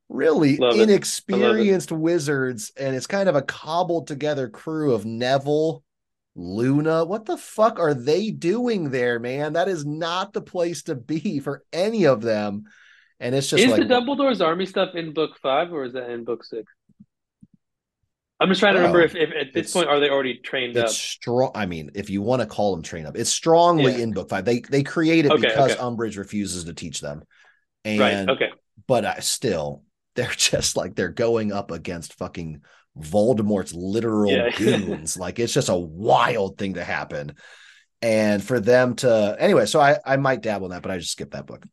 really Love inexperienced wizards, and it's kind of a cobbled together crew of Neville, Luna. What the fuck are they doing there, man? That is not the place to be for any of them. And it's just is like, the Dumbledore's army stuff in book five or is that in book six? I'm just trying to remember if, if at this point are they already trained it's up? Strong. I mean, if you want to call them trained up, it's strongly yeah. in book five. They they create it okay, because okay. Umbridge refuses to teach them. And, right. Okay. But I still, they're just like they're going up against fucking Voldemort's literal yeah. goons. like it's just a wild thing to happen. and for them to anyway so i i might dabble in that but i just skipped that book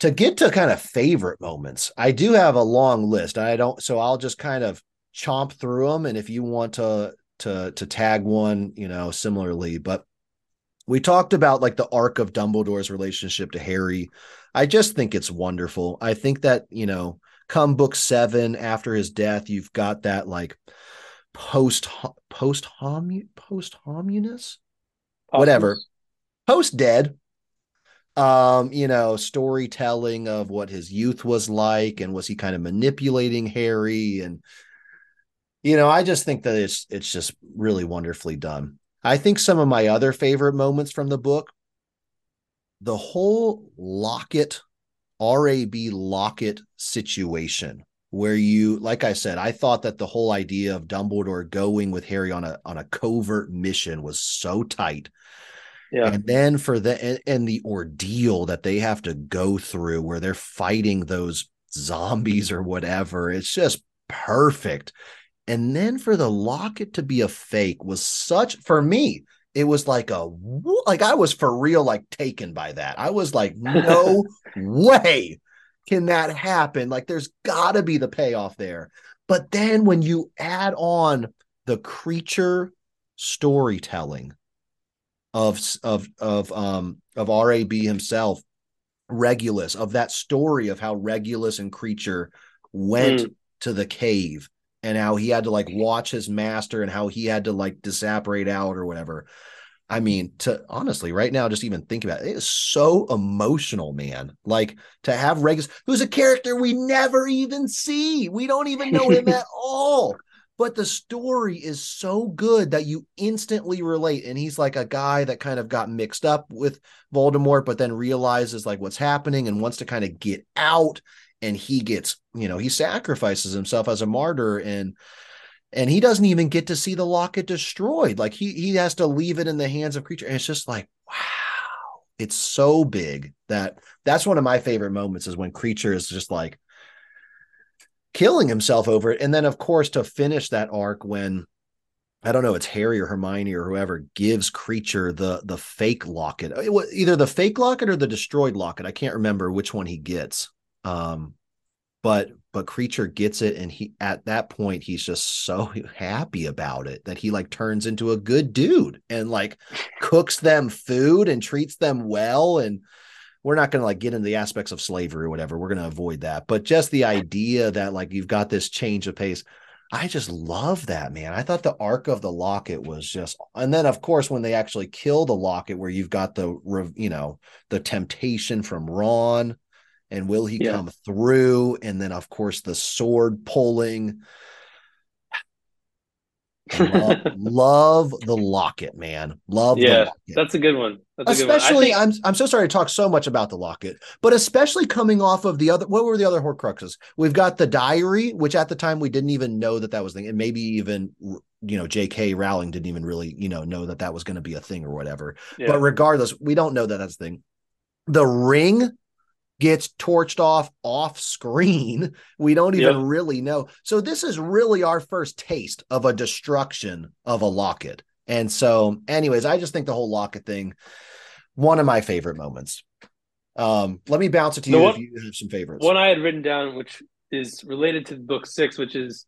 to get to kind of favorite moments i do have a long list i don't so i'll just kind of chomp through them and if you want to to to tag one you know similarly. But we talked about like the arc of dumbledore's relationship to harry. I just think it's wonderful. I think that you know come book seven after his death you've got that like post post hom post homunus whatever. Post dead. Um you know storytelling of what his youth was like and was he kind of manipulating harry and you know i just think that it's it's just really wonderfully done. I think some of my other favorite moments from the book the whole locket rab locket situation where you like i said i thought that the whole idea of dumbledore going with harry on a on a covert mission was so tight. Yeah. And then for the and, and the ordeal that they have to go through where they're fighting those zombies or whatever it's just perfect and then for the locket to be a fake was such for me it was like a like i was for real like taken by that i was like no way can that happen? Like there's got to be the payoff there. But then when you add on the Kreacher storytelling of of of um of RAB himself, Regulus, of that story of how Regulus and Kreacher went mm. to the cave and how he had to like watch his master and how he had to like disapparate out or whatever. I mean, to honestly, right now, just even think about it, it is so emotional, man. Like to have Regis, who's a character we never even see, we don't even know him at all. But the story is so good that you instantly relate. And he's like a guy that kind of got mixed up with Voldemort, but then realizes like what's happening and wants to kind of get out. And he gets, you know, he sacrifices himself as a martyr. And and he doesn't even get to see the locket destroyed. Like he he has to leave it in the hands of Kreacher And it's just like, wow, it's so big that that's one of my favorite moments is when Kreacher is just like killing himself over it. And then of course to finish that arc when I don't know, it's Harry or Hermione or whoever gives Kreacher the the fake locket. Either the fake locket or the destroyed locket. I can't remember which one he gets. Um, but but Kreacher gets it and he at that point he's just so happy about it that he like turns into a good dude and like cooks them food and treats them well. And we're not going to like get into the aspects of slavery or whatever. We're going to avoid that. But just the idea that like you've got this change of pace I just love that man. I thought the arc of the locket was just, and then of course when they actually kill the locket, where you've got the, you know, the temptation from Ron, and will he yeah. come through? And then, of course, the sword pulling. love, love, the locket, man. Love yeah, that's a good one. That's especially, good one. Think... I'm I'm so sorry to talk so much about the locket, but especially coming off of the other. What were the other Horcruxes? We've got the diary, which at the time we didn't even know that that was the thing, and maybe even you know J.K. Rowling didn't even really you know know that that was going to be a thing or whatever. Yeah. But regardless, we don't know that that's the thing. The ring gets torched off off screen. We don't even really know. So this is really our first taste of a destruction of a locket. And so, anyways, I just think the whole locket thing, one of my favorite moments. Um, let me bounce it to you one, if you have some favorites. One I had written down, which is related to book six, which is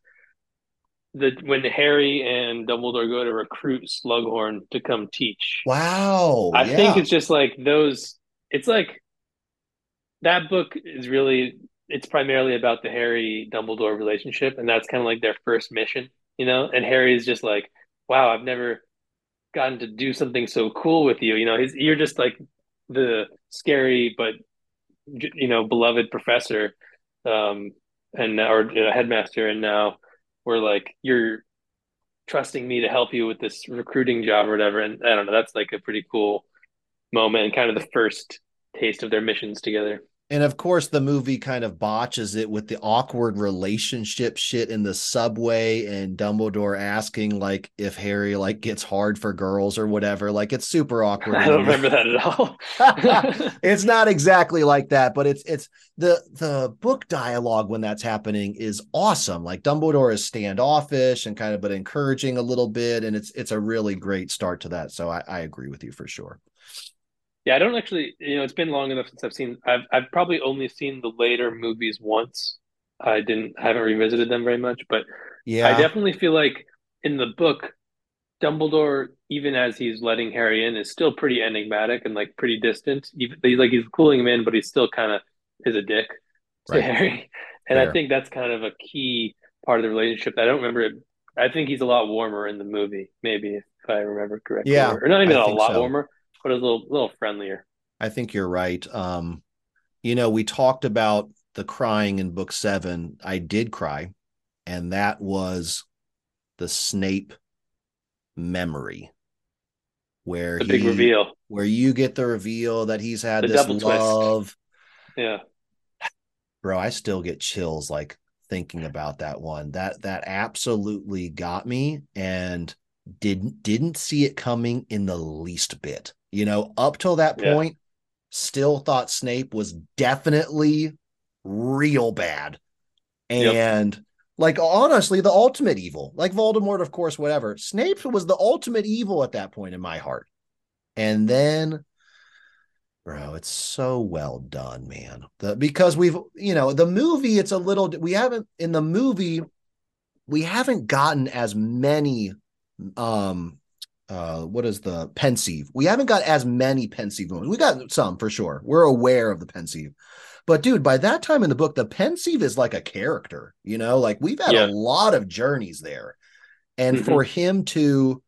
the when Harry and Dumbledore go to recruit Slughorn to come teach. Wow. I yeah. think it's just like those it's like that book is really it's primarily about the Harry Dumbledore relationship, and that's kind of like their first mission, you know. And Harry is just like, "Wow, I've never gotten to do something so cool with you." You know, he's you're just like the scary but you know beloved professor, um, and or you know, headmaster, and now we're like you're trusting me to help you with this recruiting job or whatever. And I don't know, that's like a pretty cool moment and kind of the first taste of their missions together. And of course, the movie kind of botches it with the awkward relationship shit in the subway and Dumbledore asking like if Harry like gets hard for girls or whatever. Like it's super awkward. I don't remember that at all. it's not exactly like that, but it's it's the the book dialogue when that's happening is awesome. Like Dumbledore is standoffish and kind of but encouraging a little bit, and it's it's a really great start to that. So I, I agree with you for sure. Yeah, I don't actually. You know, it's been long enough since I've seen. I've I've probably only seen the later movies once. I didn't. I haven't revisited them very much, but yeah, I definitely feel like in the book, Dumbledore, even as he's letting Harry in, is still pretty enigmatic and like pretty distant. Even he's like he's cooling him in, but he's still kind of is a dick to right. Harry. And Fair. I think that's kind of a key part of the relationship. I don't remember it. I think he's a lot warmer in the movie, maybe if I remember correctly. Yeah, or, or not even a lot so. warmer but a little little friendlier. I think you're right. Um, you know, we talked about the crying in book seven. I did cry, and that was the Snape memory where the he, big reveal where you get the reveal that he's had the this love. Twist. Yeah. Bro, I still get chills like thinking about that one. That that absolutely got me and didn't didn't see it coming in the least bit. You know, up till that point, yeah. still thought Snape was definitely real bad. And yep. like honestly, the ultimate evil, like Voldemort, of course, whatever. Snape was the ultimate evil at that point in my heart. And then bro it's so well done man the, because we've you know the movie it's a little we haven't in the movie we haven't gotten as many um uh what is the Pensieve we haven't got as many Pensieve moments. We got some for sure. We're aware of the Pensieve but dude by that time in the book the Pensieve is like a character you know? Like we've had yeah. a lot of journeys there. And mm-hmm. for him to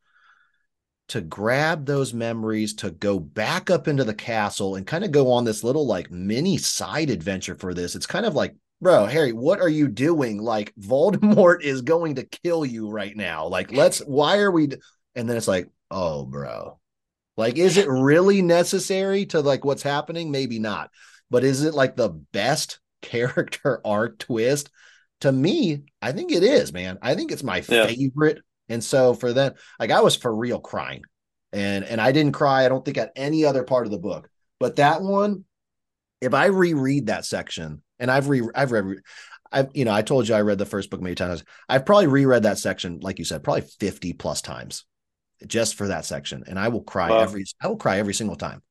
to grab those memories to go back up into the castle and kind of go on this little like mini side adventure for this it's kind of like bro harry what are you doing? Like voldemort is going to kill you right now. Like let's why are we and then it's like oh bro. Like is it really necessary to like what's happening? Maybe not. But is it like the best character arc twist? To me i think it is man. I think it's my yeah. favorite. And so for that, like i was for real crying. And and i didn't cry i don't think at any other part of the book. But that one if i reread that section and i've re i've read I've, you know, I told you I read the first book many times. I've probably reread that section, like you said, probably 50 plus times just for that section. And I will cry wow. every I will cry every single time.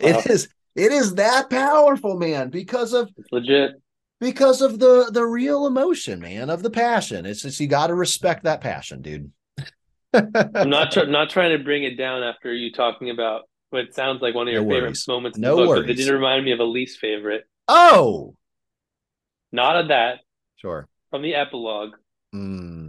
Wow. It is it is that powerful, man, because of it's legit. Because of the the real emotion, man, of the passion. It's just you got to respect that passion, dude. I'm not tr- not trying to bring it down after you talking about what sounds like one of your no favorite moments in no the book, worries. but it did remind me of a least favorite. Oh, not of that. Sure. From the epilogue. Mm.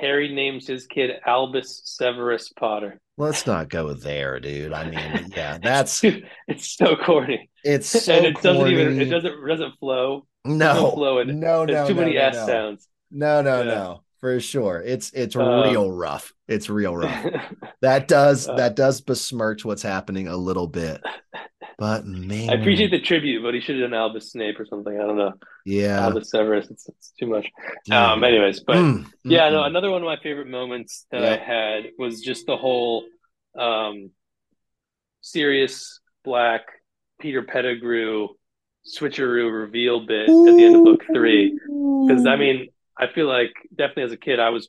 Harry names his kid Albus Severus Potter. Let's not go there, dude. I mean, yeah, that's it's so corny. It's so and it doesn't even it doesn't it doesn't flow. No, flow in no, no, too no, many no, S no. sounds. No, no, yeah. no, for sure. It's it's um, real rough. It's real rough. that does uh, that does besmirch what's happening a little bit. But man, I appreciate the tribute, but he should have done Albus Snape or something. I don't know. Yeah, Albus Severus. It's, it's too much. Um. Anyways, but mm, yeah, mm, no. Another one of my favorite moments that I had was just the whole, um, Sirius Black Peter Pettigrew switcheroo reveal bit at the end of book three. Because I mean, I feel like definitely as a kid, I was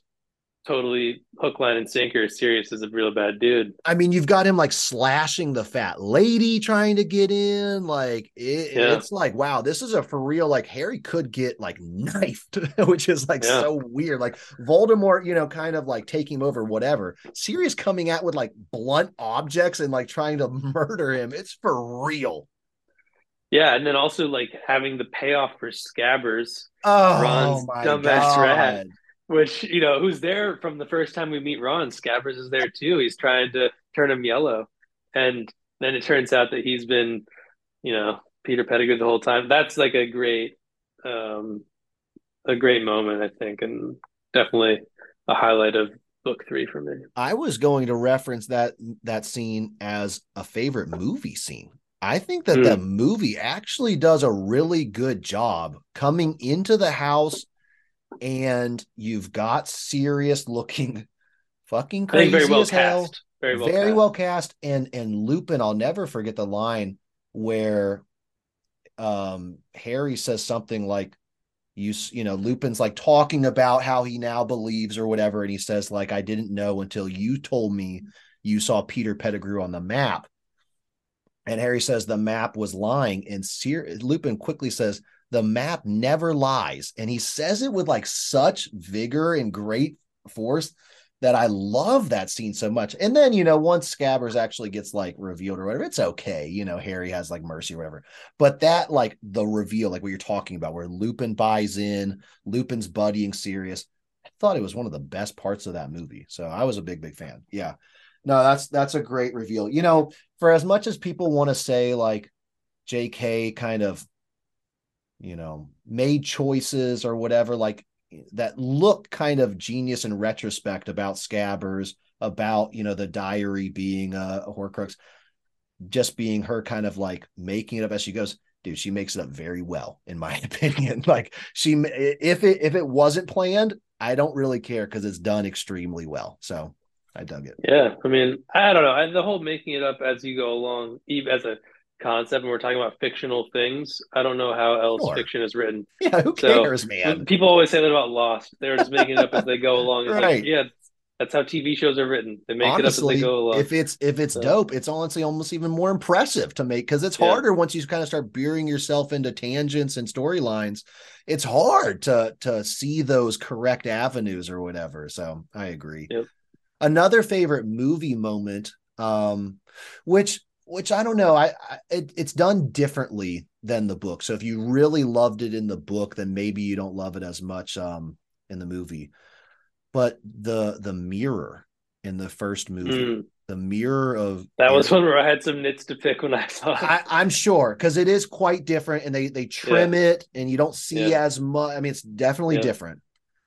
totally hook, line, and sinker. Sirius is a real bad dude. I mean, you've got him like slashing the fat lady trying to get in. Like it, yeah. it's like, wow, this is a for real. Like Harry could get like knifed, which is like yeah. so weird. Like Voldemort, you know, kind of like taking over whatever. Sirius coming out with like blunt objects and like trying to murder him. It's for real. Yeah, and then also like having the payoff for Scabbers, oh, Ron's dumbass rat which you know who's there from the first time we meet Ron. Scabbers is there too. He's trying to turn him yellow, and then it turns out that he's been, you know, Peter Pettigrew the whole time. That's like a great, um, a great moment, I think, and definitely a highlight of book three for me. I was going to reference that that scene as a favorite movie scene I think that mm. the movie actually does a really good job coming into the house and you've got Sirius looking fucking crazy very well as hell. Cast. Very well, very cast. well cast. And and Lupin, I'll never forget the line where um Harry says something like you you know Lupin's like talking about how he now believes or whatever and he says like I didn't know until you told me you saw Peter Pettigrew on the map and Harry says the map was lying and Sir- Lupin quickly says the map never lies and he says it with like such vigor and great force that I love that scene so much. And then, you know, once Scabbers actually gets like revealed or whatever, it's okay. You know, Harry has like mercy or whatever. But that, like the reveal, like what you're talking about, where Lupin buys in, Lupin's buddying Sirius. I thought it was one of the best parts of that movie. So I was a big, big fan. Yeah. No, that's that's a great reveal. You know, for as much as people want to say like JK kind of, you know, made choices or whatever, like that look kind of genius in retrospect about Scabbers, about you know the diary being a, a Horcrux, just being her kind of like making it up as she goes. Dude, she makes it up very well, in my opinion. like she, if it if it wasn't planned, I don't really care because it's done extremely well. So I dug it. Yeah, I mean, I don't know. I, the whole making it up as you go along, even as a concept and we're talking about fictional things, I don't know how else sure. fiction is written. Yeah, who cares, man? People always say that about Lost. They're just making it up as they go along. It's right. Like, yeah, that's how TV shows are written. They make honestly, it up as they go along. If it's if it's so. dope, it's honestly almost even more impressive to make because it's yeah. harder once you kind of start burying yourself into tangents and storylines. It's hard to to see those correct avenues or whatever. So I agree. Yep. Another favorite movie moment, um, which which I don't know. I, I it, it's done differently than the book. So if you really loved it in the book, then maybe you don't love it as much um in the movie. But the the mirror in the first movie, mm. the mirror of that was one where I had some nits to pick when I saw it. I, am sure because it is quite different, and they they trim yeah. it, and you don't see yeah. as much. I mean, it's definitely yeah. different.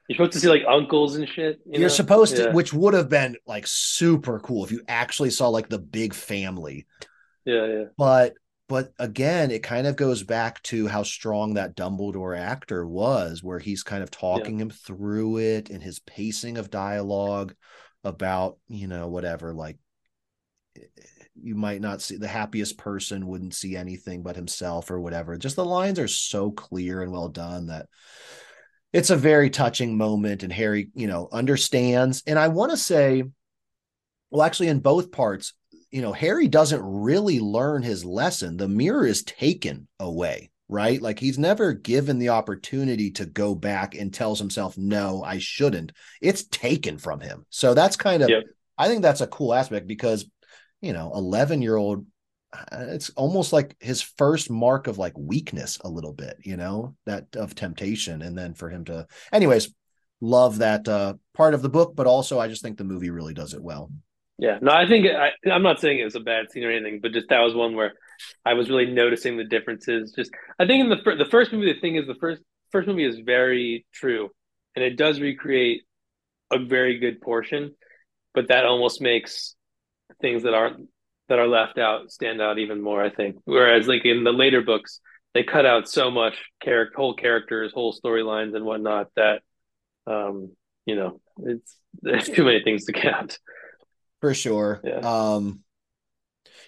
You're supposed to see like uncles and shit. You are supposed yeah. to, which would have been like super cool if you actually saw like the big family. Yeah, yeah. But but again, it kind of goes back to how strong that Dumbledore actor was, where he's kind of talking yeah. him through it and his pacing of dialogue about, you know, whatever, like you might not see the happiest person wouldn't see anything but himself or whatever. Just the lines are so clear and well done that it's a very touching moment and harry you know understands. And i want to say well actually in both parts you know harry doesn't really learn his lesson. The mirror is taken away right? Like he's never given the opportunity to go back and tells himself no i shouldn't. It's taken from him. So that's kind of yep. i think that's a cool aspect because you know 11 year old it's almost like his first mark of like weakness a little bit you know that of temptation and then for him to anyways love that uh part of the book but also i just think the movie really does it well. Yeah no i think I, i'm not saying it was a bad scene or anything but just that was one where i was really noticing the differences. Just i think in the, the first movie the thing is the first first movie is very true and it does recreate a very good portion but that almost makes things that aren't that are left out stand out even more. I think. Whereas like in the later books, they cut out so much character, whole characters, whole storylines, and whatnot that, um, you know, it's there's too many things to count. For sure. Yeah. Um,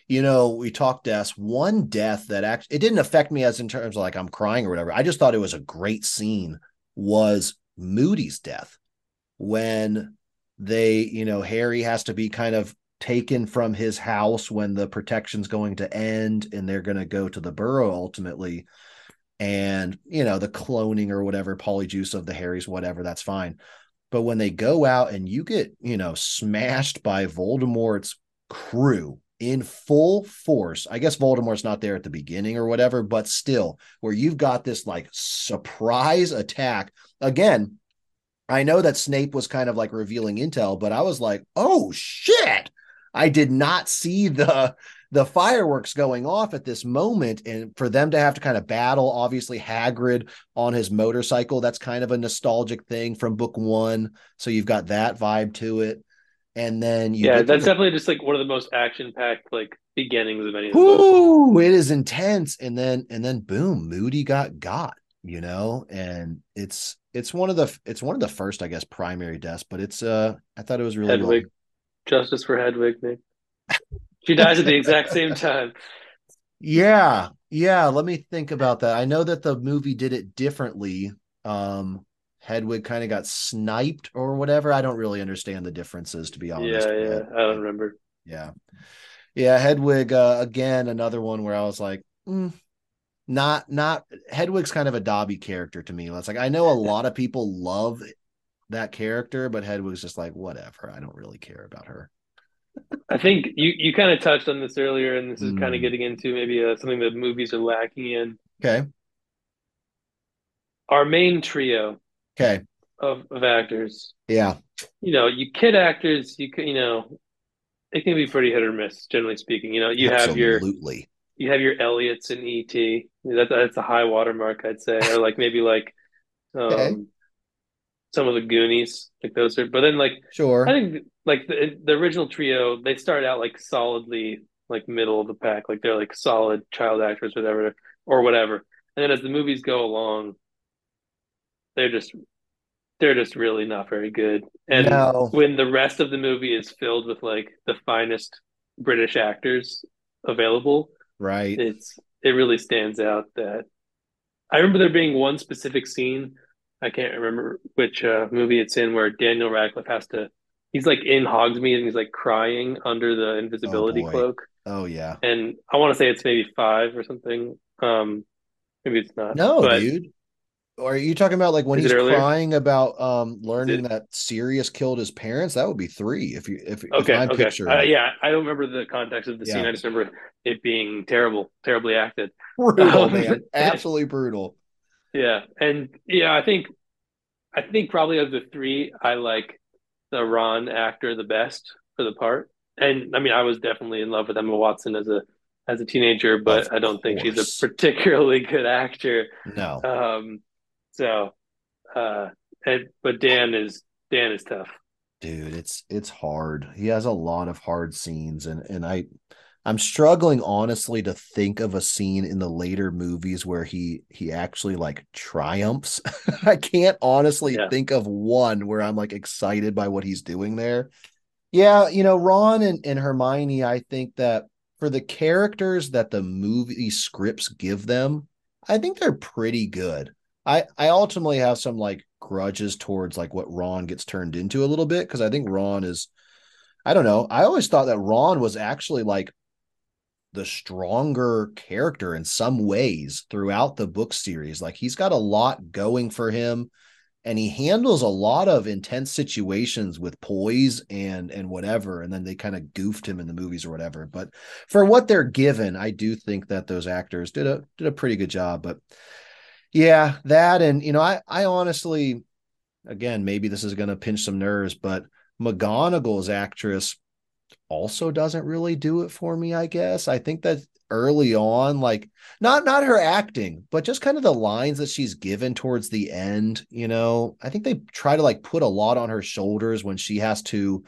you know, we talked deaths. One death that actually it didn't affect me as in terms of like I'm crying or whatever. I just thought it was a great scene. Was Moody's death when they, you know, Harry has to be kind of taken from his house when the protection's going to end and they're going to go to the burrow ultimately. And you know the cloning or whatever polyjuice of the harrys whatever that's fine. But when they go out and you get you know smashed by voldemort's crew in full force i guess voldemort's not there at the beginning or whatever but still where you've got this like surprise attack. Again I know that Snape was kind of like revealing intel, but I was like, oh shit. I did not see the the fireworks going off at this moment. And for them to have to kind of battle obviously Hagrid on his motorcycle that's kind of a nostalgic thing from book 1 so you've got that vibe to it. And then Yeah, that's definitely just like one of the most action packed like beginnings of any of Ooh, it is intense. And then and then boom, Moody got got, you know, and it's it's one of the it's one of the first, I guess, primary deaths, but it's uh I thought it was really. Justice for Hedwig, Nick. She dies at the exact same time. Yeah. Yeah. Let me think about that. I know that the movie did it differently. Um, Hedwig kind of got sniped or whatever. I don't really understand the differences, to be honest. Yeah, yeah. I don't remember. Yeah. Yeah. Hedwig, uh, again, another one where I was like, mm, not, not Hedwig's kind of a Dobby character to me. It's like, I know a lot of people love that character, but Hedwig's just like, whatever. I don't really care about her. I think you, you kind of touched on this earlier, and this is mm. kind of getting into maybe uh, something that movies are lacking in. Okay. Our main trio. Okay. Of, of actors. Yeah. You know, you kid actors, you can, you know, it can be pretty hit or miss, generally speaking. You know, you Absolutely. have your you have your Elliots and ET. That, that's a high watermark, I'd say, or like maybe like um, okay. Some of the Goonies, like those are. But then like sure, I think like the the original trio, they start out like solidly like middle of the pack, like they're like solid child actors, whatever or whatever. And then as the movies go along, they're just they're just really not very good. And no. when the rest of the movie is filled with like the finest British actors available, right? It's it really stands out that I remember there being one specific scene. I can't remember which uh, movie it's in where Daniel Radcliffe has to he's like in Hogsmeade and he's like crying under the invisibility oh cloak. Oh yeah. And I want to say it's maybe five or something. Um maybe it's not. No, but... dude. Or are you talking about like when he's crying about um learning that Sirius killed his parents? That would be three. If you if okay, if okay. Picture, uh, yeah, I don't remember the context of the yeah. scene. I just remember it being terrible, terribly acted. Brutal, um, man. Absolutely brutal. Yeah, and yeah, I think I think probably of the three, I like the Ron actor the best for the part. And I mean, I was definitely in love with Emma Watson as a as a teenager, but of I don't course. think she's a particularly good actor. No. Um. So, uh, and, but Dan is Dan is tough. Dude, it's it's hard. He has a lot of hard scenes, and and I I'm struggling honestly to think of a scene in the later movies where he he actually like triumphs. I can't honestly yeah. think of one where I'm like excited by what he's doing there. Yeah, you know, Ron and, and Hermione, I think that for the characters that the movie scripts give them, I think they're pretty good. I I ultimately have some like grudges towards like what Ron gets turned into a little bit because I think Ron is I don't know. I always thought that Ron was actually like the stronger character in some ways throughout the book series. Like he's got a lot going for him and he handles a lot of intense situations with poise and and whatever and then they kind of goofed him in the movies or whatever but for what they're given i do think that those actors did a did a pretty good job but yeah that and you know i i honestly again maybe this is going to pinch some nerves but mcgonagall's actress also doesn't really do it for me, I guess. I think that early on like not not her acting but just kind of the lines that she's given towards the end you know i think they try to like put a lot on her shoulders when she has to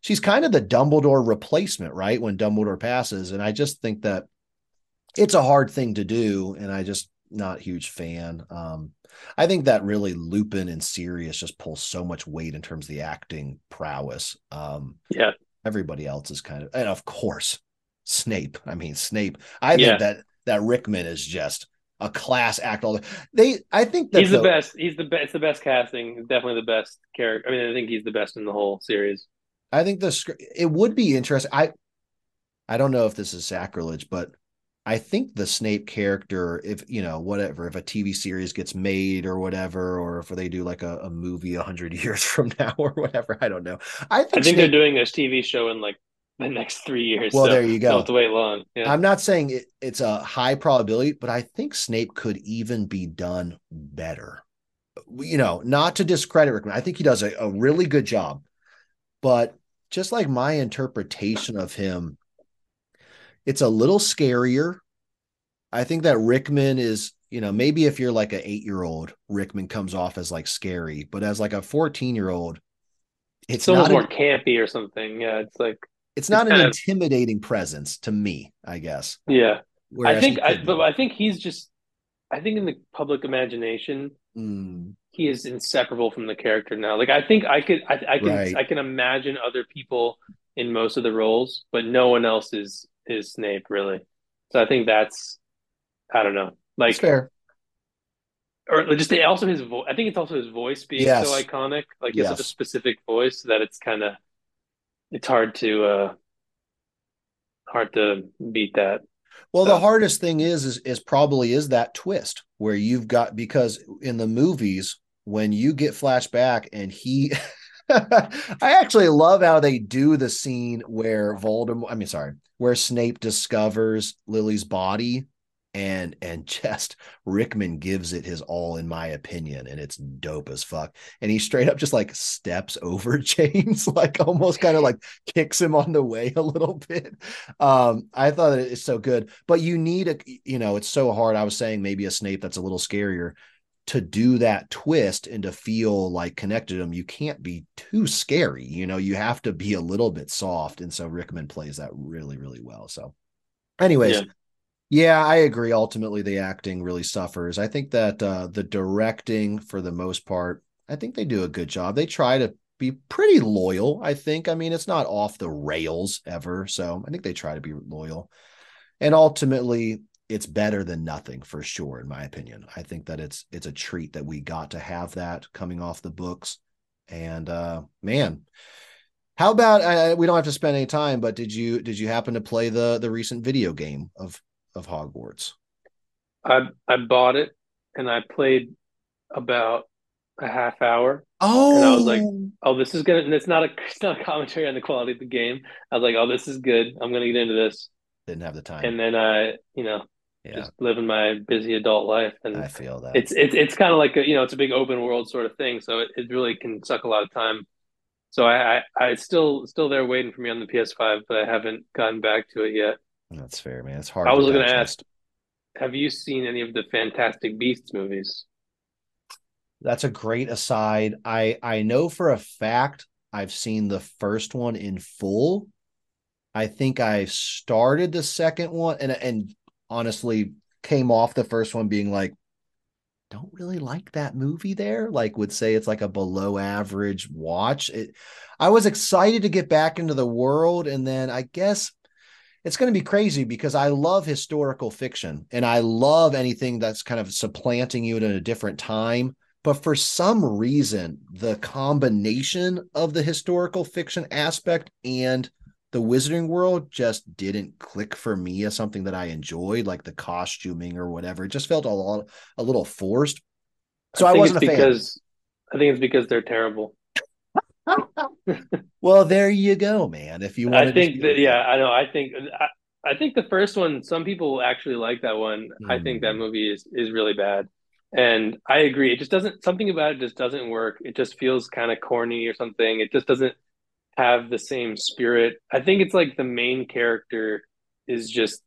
she's kind of the dumbledore replacement right when dumbledore passes. And i just think that it's a hard thing to do and i just not huge fan. Um i think that really lupin and sirius just pull so much weight in terms of the acting prowess. Um yeah everybody else is kind of and of course Snape. I mean Snape. I yeah. think that that Rickman is just a class act. All they, I think he's the, the, best. He's the best. It's the best casting. Definitely the best character. I mean, I think he's the best in the whole series. I think the. It would be interesting. I, I don't know if this is sacrilege, but I think the Snape character, if you know, whatever, if a TV series gets made or whatever, or if they do like a, a movie a hundred years from now or whatever, I don't know. I think, I think Snape, they're doing this TV show in like the next three years. Well, so there you go. Don't have to wait long. Yeah. I'm not saying it, it's a high probability, but I think Snape could even be done better. You know, not to discredit Rickman, I think he does a, a really good job, but just like my interpretation of him it's a little scarier. I think that Rickman is, you know, maybe if you're like an eight year old, Rickman comes off as like scary, but as like a 14 year old, it's, it's a little more campy or something. Yeah. It's like, it's not an of- intimidating presence to me, I guess. Yeah, I think I, but. I think he's just. I think in the public imagination, Mm, he is inseparable from the character now. Like I think I could, I, I can, Right. I can imagine other people in most of the roles, but no one else is is Snape really. So I think that's, I don't know, like it's fair. or just also his voice. I think it's also his voice being Yes. so iconic. Like he has such a specific voice that it's kind of, it's hard to, uh hard to beat that. Well, So- the hardest thing is, is is probably is that twist where you've got because in the movies when you get flashback and he I actually love how they do the scene where Voldemort I mean sorry, where Snape discovers Lily's body and and just Rickman gives it his all in my opinion and it's dope as fuck. And he straight up just like steps over James like almost kind of like kicks him on the way a little bit. Um I thought it's so good. But you need a you know it's so hard. I was saying maybe a Snape that's a little scarier to do that twist and to feel like connected to him you can't be too scary you know you have to be a little bit soft and so Rickman plays that really really well so anyways Yeah. yeah, I agree. Ultimately, the acting really suffers. I think that uh, the directing, for the most part, I think they do a good job. They try to be pretty loyal. I think. I mean, it's not off the rails ever. So I think they try to be loyal. And ultimately, it's better than nothing for sure, in my opinion. I think that it's it's a treat that we got to have that coming off the books. And uh, man, how about uh, we don't have to spend any time, but did you did you happen to play the the recent video game of of Hogwarts? I I bought it and I played about a half hour. Oh, And I was like, Oh, this is gonna. And it's not a it's not a commentary on the quality of the game. I was like, Oh, this is good. I'm gonna get into this. didn't have the time. And then I, you know, yeah, just living my busy adult life, and I feel that. it's it's it's kind of like a you know it's a big open world sort of thing. So it, it really can suck a lot of time. So I, I I still still there waiting for me on the PS5, but I haven't gotten back to it yet. That's fair, man. It's hard. I was gonna ask, Have you seen any of the Fantastic Beasts movies? That's a great aside. I I know for a fact I've seen the first one in full. I think I started the second one and and honestly came off the first one being like don't really like that movie there like would say it's like a below average watch. It i was excited to get back into the world and then i guess it's going to be crazy because i love historical fiction and i love anything that's kind of supplanting you in a different time. But for some reason the combination of the historical fiction aspect and the wizarding world just didn't click for me as something that I enjoyed, like the costuming or whatever. It just felt a lot a little forced. So I, think wasn't a it's fan. because I think it's because they're terrible. Well, there you go, man. If you want I think that yeah, I know. I think I, I think the first one. Some people actually like that one. I think that Hmm. movie is is really bad, and I agree. It just doesn't. Something about it just doesn't work. It just feels kind of corny or something. It just doesn't have the same spirit. I think it's like the main character is just.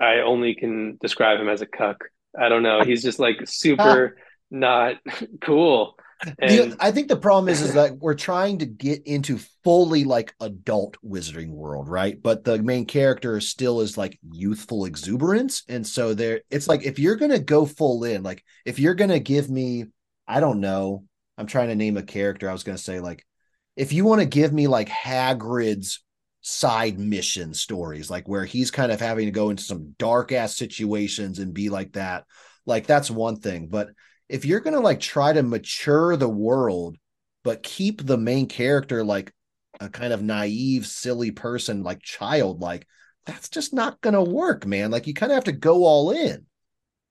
I only can describe him as a cuck. I don't know. He's just like super ah. not cool. And I think the problem is is that we're trying to get into fully like adult wizarding world, right? But the main character still is like youthful exuberance, and so there, it's like if you're gonna go full in, like if you're gonna give me, I don't know, I'm trying to name a character. I was gonna say like, if you want to give me like Hagrid's side mission stories, like where he's kind of having to go into some dark ass situations and be like that, like that's one thing, but if you're going to like try to mature the world but keep the main character like a kind of naive silly person like childlike that's just not going to work man. Like you kind of have to go all in.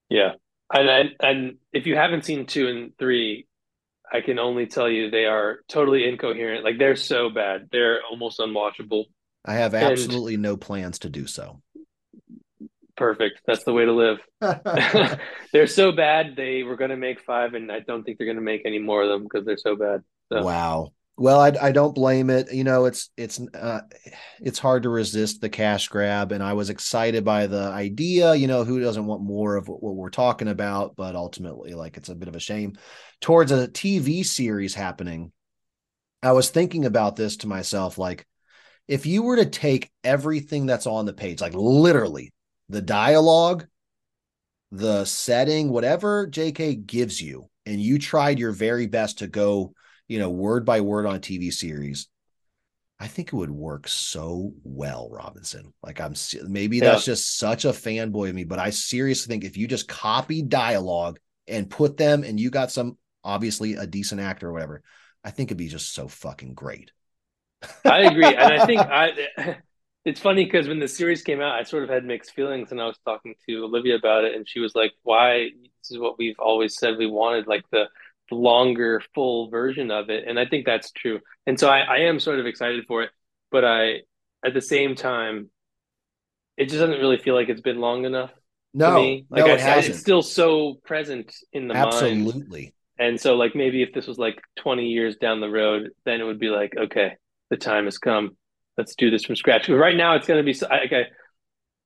Yeah, and, and and if you haven't seen two and three, I can only tell you they are totally incoherent. Like they're so bad, they're almost unwatchable. i have And- absolutely no plans to do so Perfect. That's the way to live. they're so bad they were going to make five, and I don't think they're going to make any more of them because they're so bad. So wow well I, I don't blame it. You know it's it's uh, it's hard to resist the cash grab and i was excited by the idea. You know who doesn't want more of what, what we're talking about? But ultimately like it's a bit of a shame. Towards a tv series happening i was thinking about this to myself like if you were to take everything that's on the page, like literally the dialogue, the setting, whatever JK gives you, and you tried your very best to go, you know, word by word on a TV series, I think it would work so well, Robinson. Like I'm maybe that's just such a fanboy of me, but I seriously think if you just copy dialogue and put them and you got some obviously a decent actor or whatever, I think it'd be just so fucking great. I agree. And I think I it's funny because when the series came out, I sort of had mixed feelings and I was talking to Olivia about it and she was like, Why this is what we've always said we wanted, like the longer full version of it and i think that's true. And so I, I am sort of excited for it but i at the same time it just doesn't really feel like it's been long enough no me. like no, I, it hasn't. it's still so present in the absolutely mind. Absolutely. And so like maybe if this was like 20 years down the road then it would be like okay the time has come. Let's do this from scratch. But right now it's going to be like I,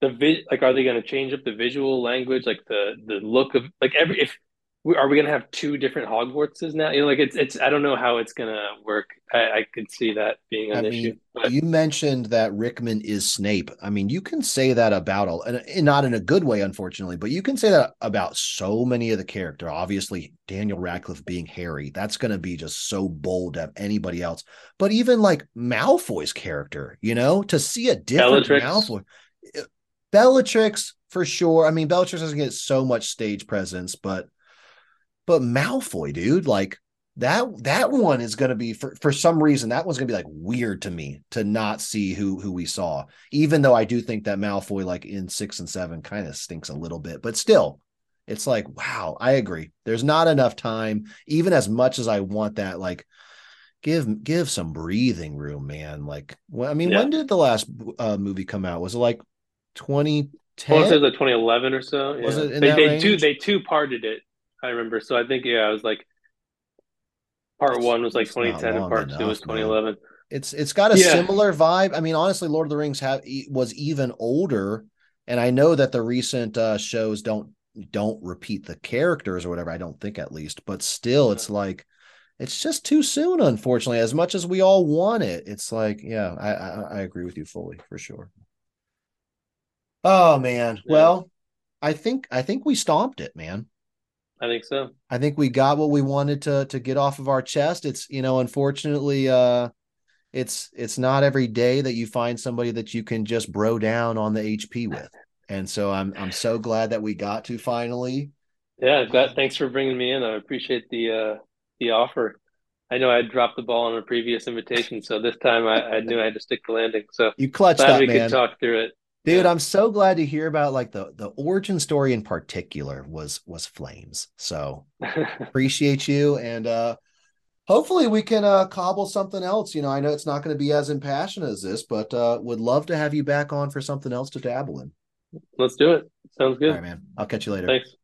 the vi- like are they going to change up the visual language like the the look of like every if are we gonna have two different Hogwartses now? You know, like it's it's I don't know how it's gonna work. I, I could see that being an I issue. But... You mentioned that Rickman is Snape. I mean, you can say that about all, and not in a good way, unfortunately, but you can say that about so many of the character. Obviously, Daniel Radcliffe being Harry, that's gonna be just so bold to have anybody else. But even like Malfoy's character, you know, to see a different Bellatrix. Malfoy, eh, Bellatrix for sure. I mean, Bellatrix doesn't get so much stage presence, but but Malfoy, dude, like that that one is going to be for for some reason that one's going to be like weird to me to not see who who we saw. Even though I do think that Malfoy like in 6 and 7 kind of stinks a little bit, but still it's like wow, I agree. There's not enough time even as much as I want that like give give some breathing room, man. Like well, I mean, yeah. when did the last uh, movie come out? Was it like 2010? Well, it was like 2011 or so. Yeah. Was it they, they two they two parted it I remember. So I think yeah, I was like part it's, one was like 2010 and part enough, two was 2011. Man. It's it's got a yeah. similar vibe. I mean, honestly, Lord of the Rings have was even older, and I know that the recent uh, shows don't don't repeat the characters or whatever. I don't think at least, but still, it's like it's just too soon. Unfortunately, as much as we all want it, it's like yeah, I I, I agree with you fully for sure. Oh man, yeah. well, I think I think we stomped it, man. I think so. I think we got what we wanted to to get off of our chest. It's you know, unfortunately, uh, it's it's not every day that you find somebody that you can just bro down on the HP with, and so I'm I'm so glad that we got to finally. Yeah, glad. Thanks for bringing me in. I appreciate the uh the offer. I know I dropped the ball on a previous invitation, so this time I, I knew I had to stick the landing. So you clutched glad up, we man. could talk through it. Dude, I'm so glad to hear about like the the origin story in particular was was flames. So appreciate you and uh hopefully we can uh cobble something else. You know, I know it's not going to be as impassioned as this, but uh would love to have you back on for something else to dabble in. Let's do it. Sounds good. All right, man. I'll catch you later. Thanks.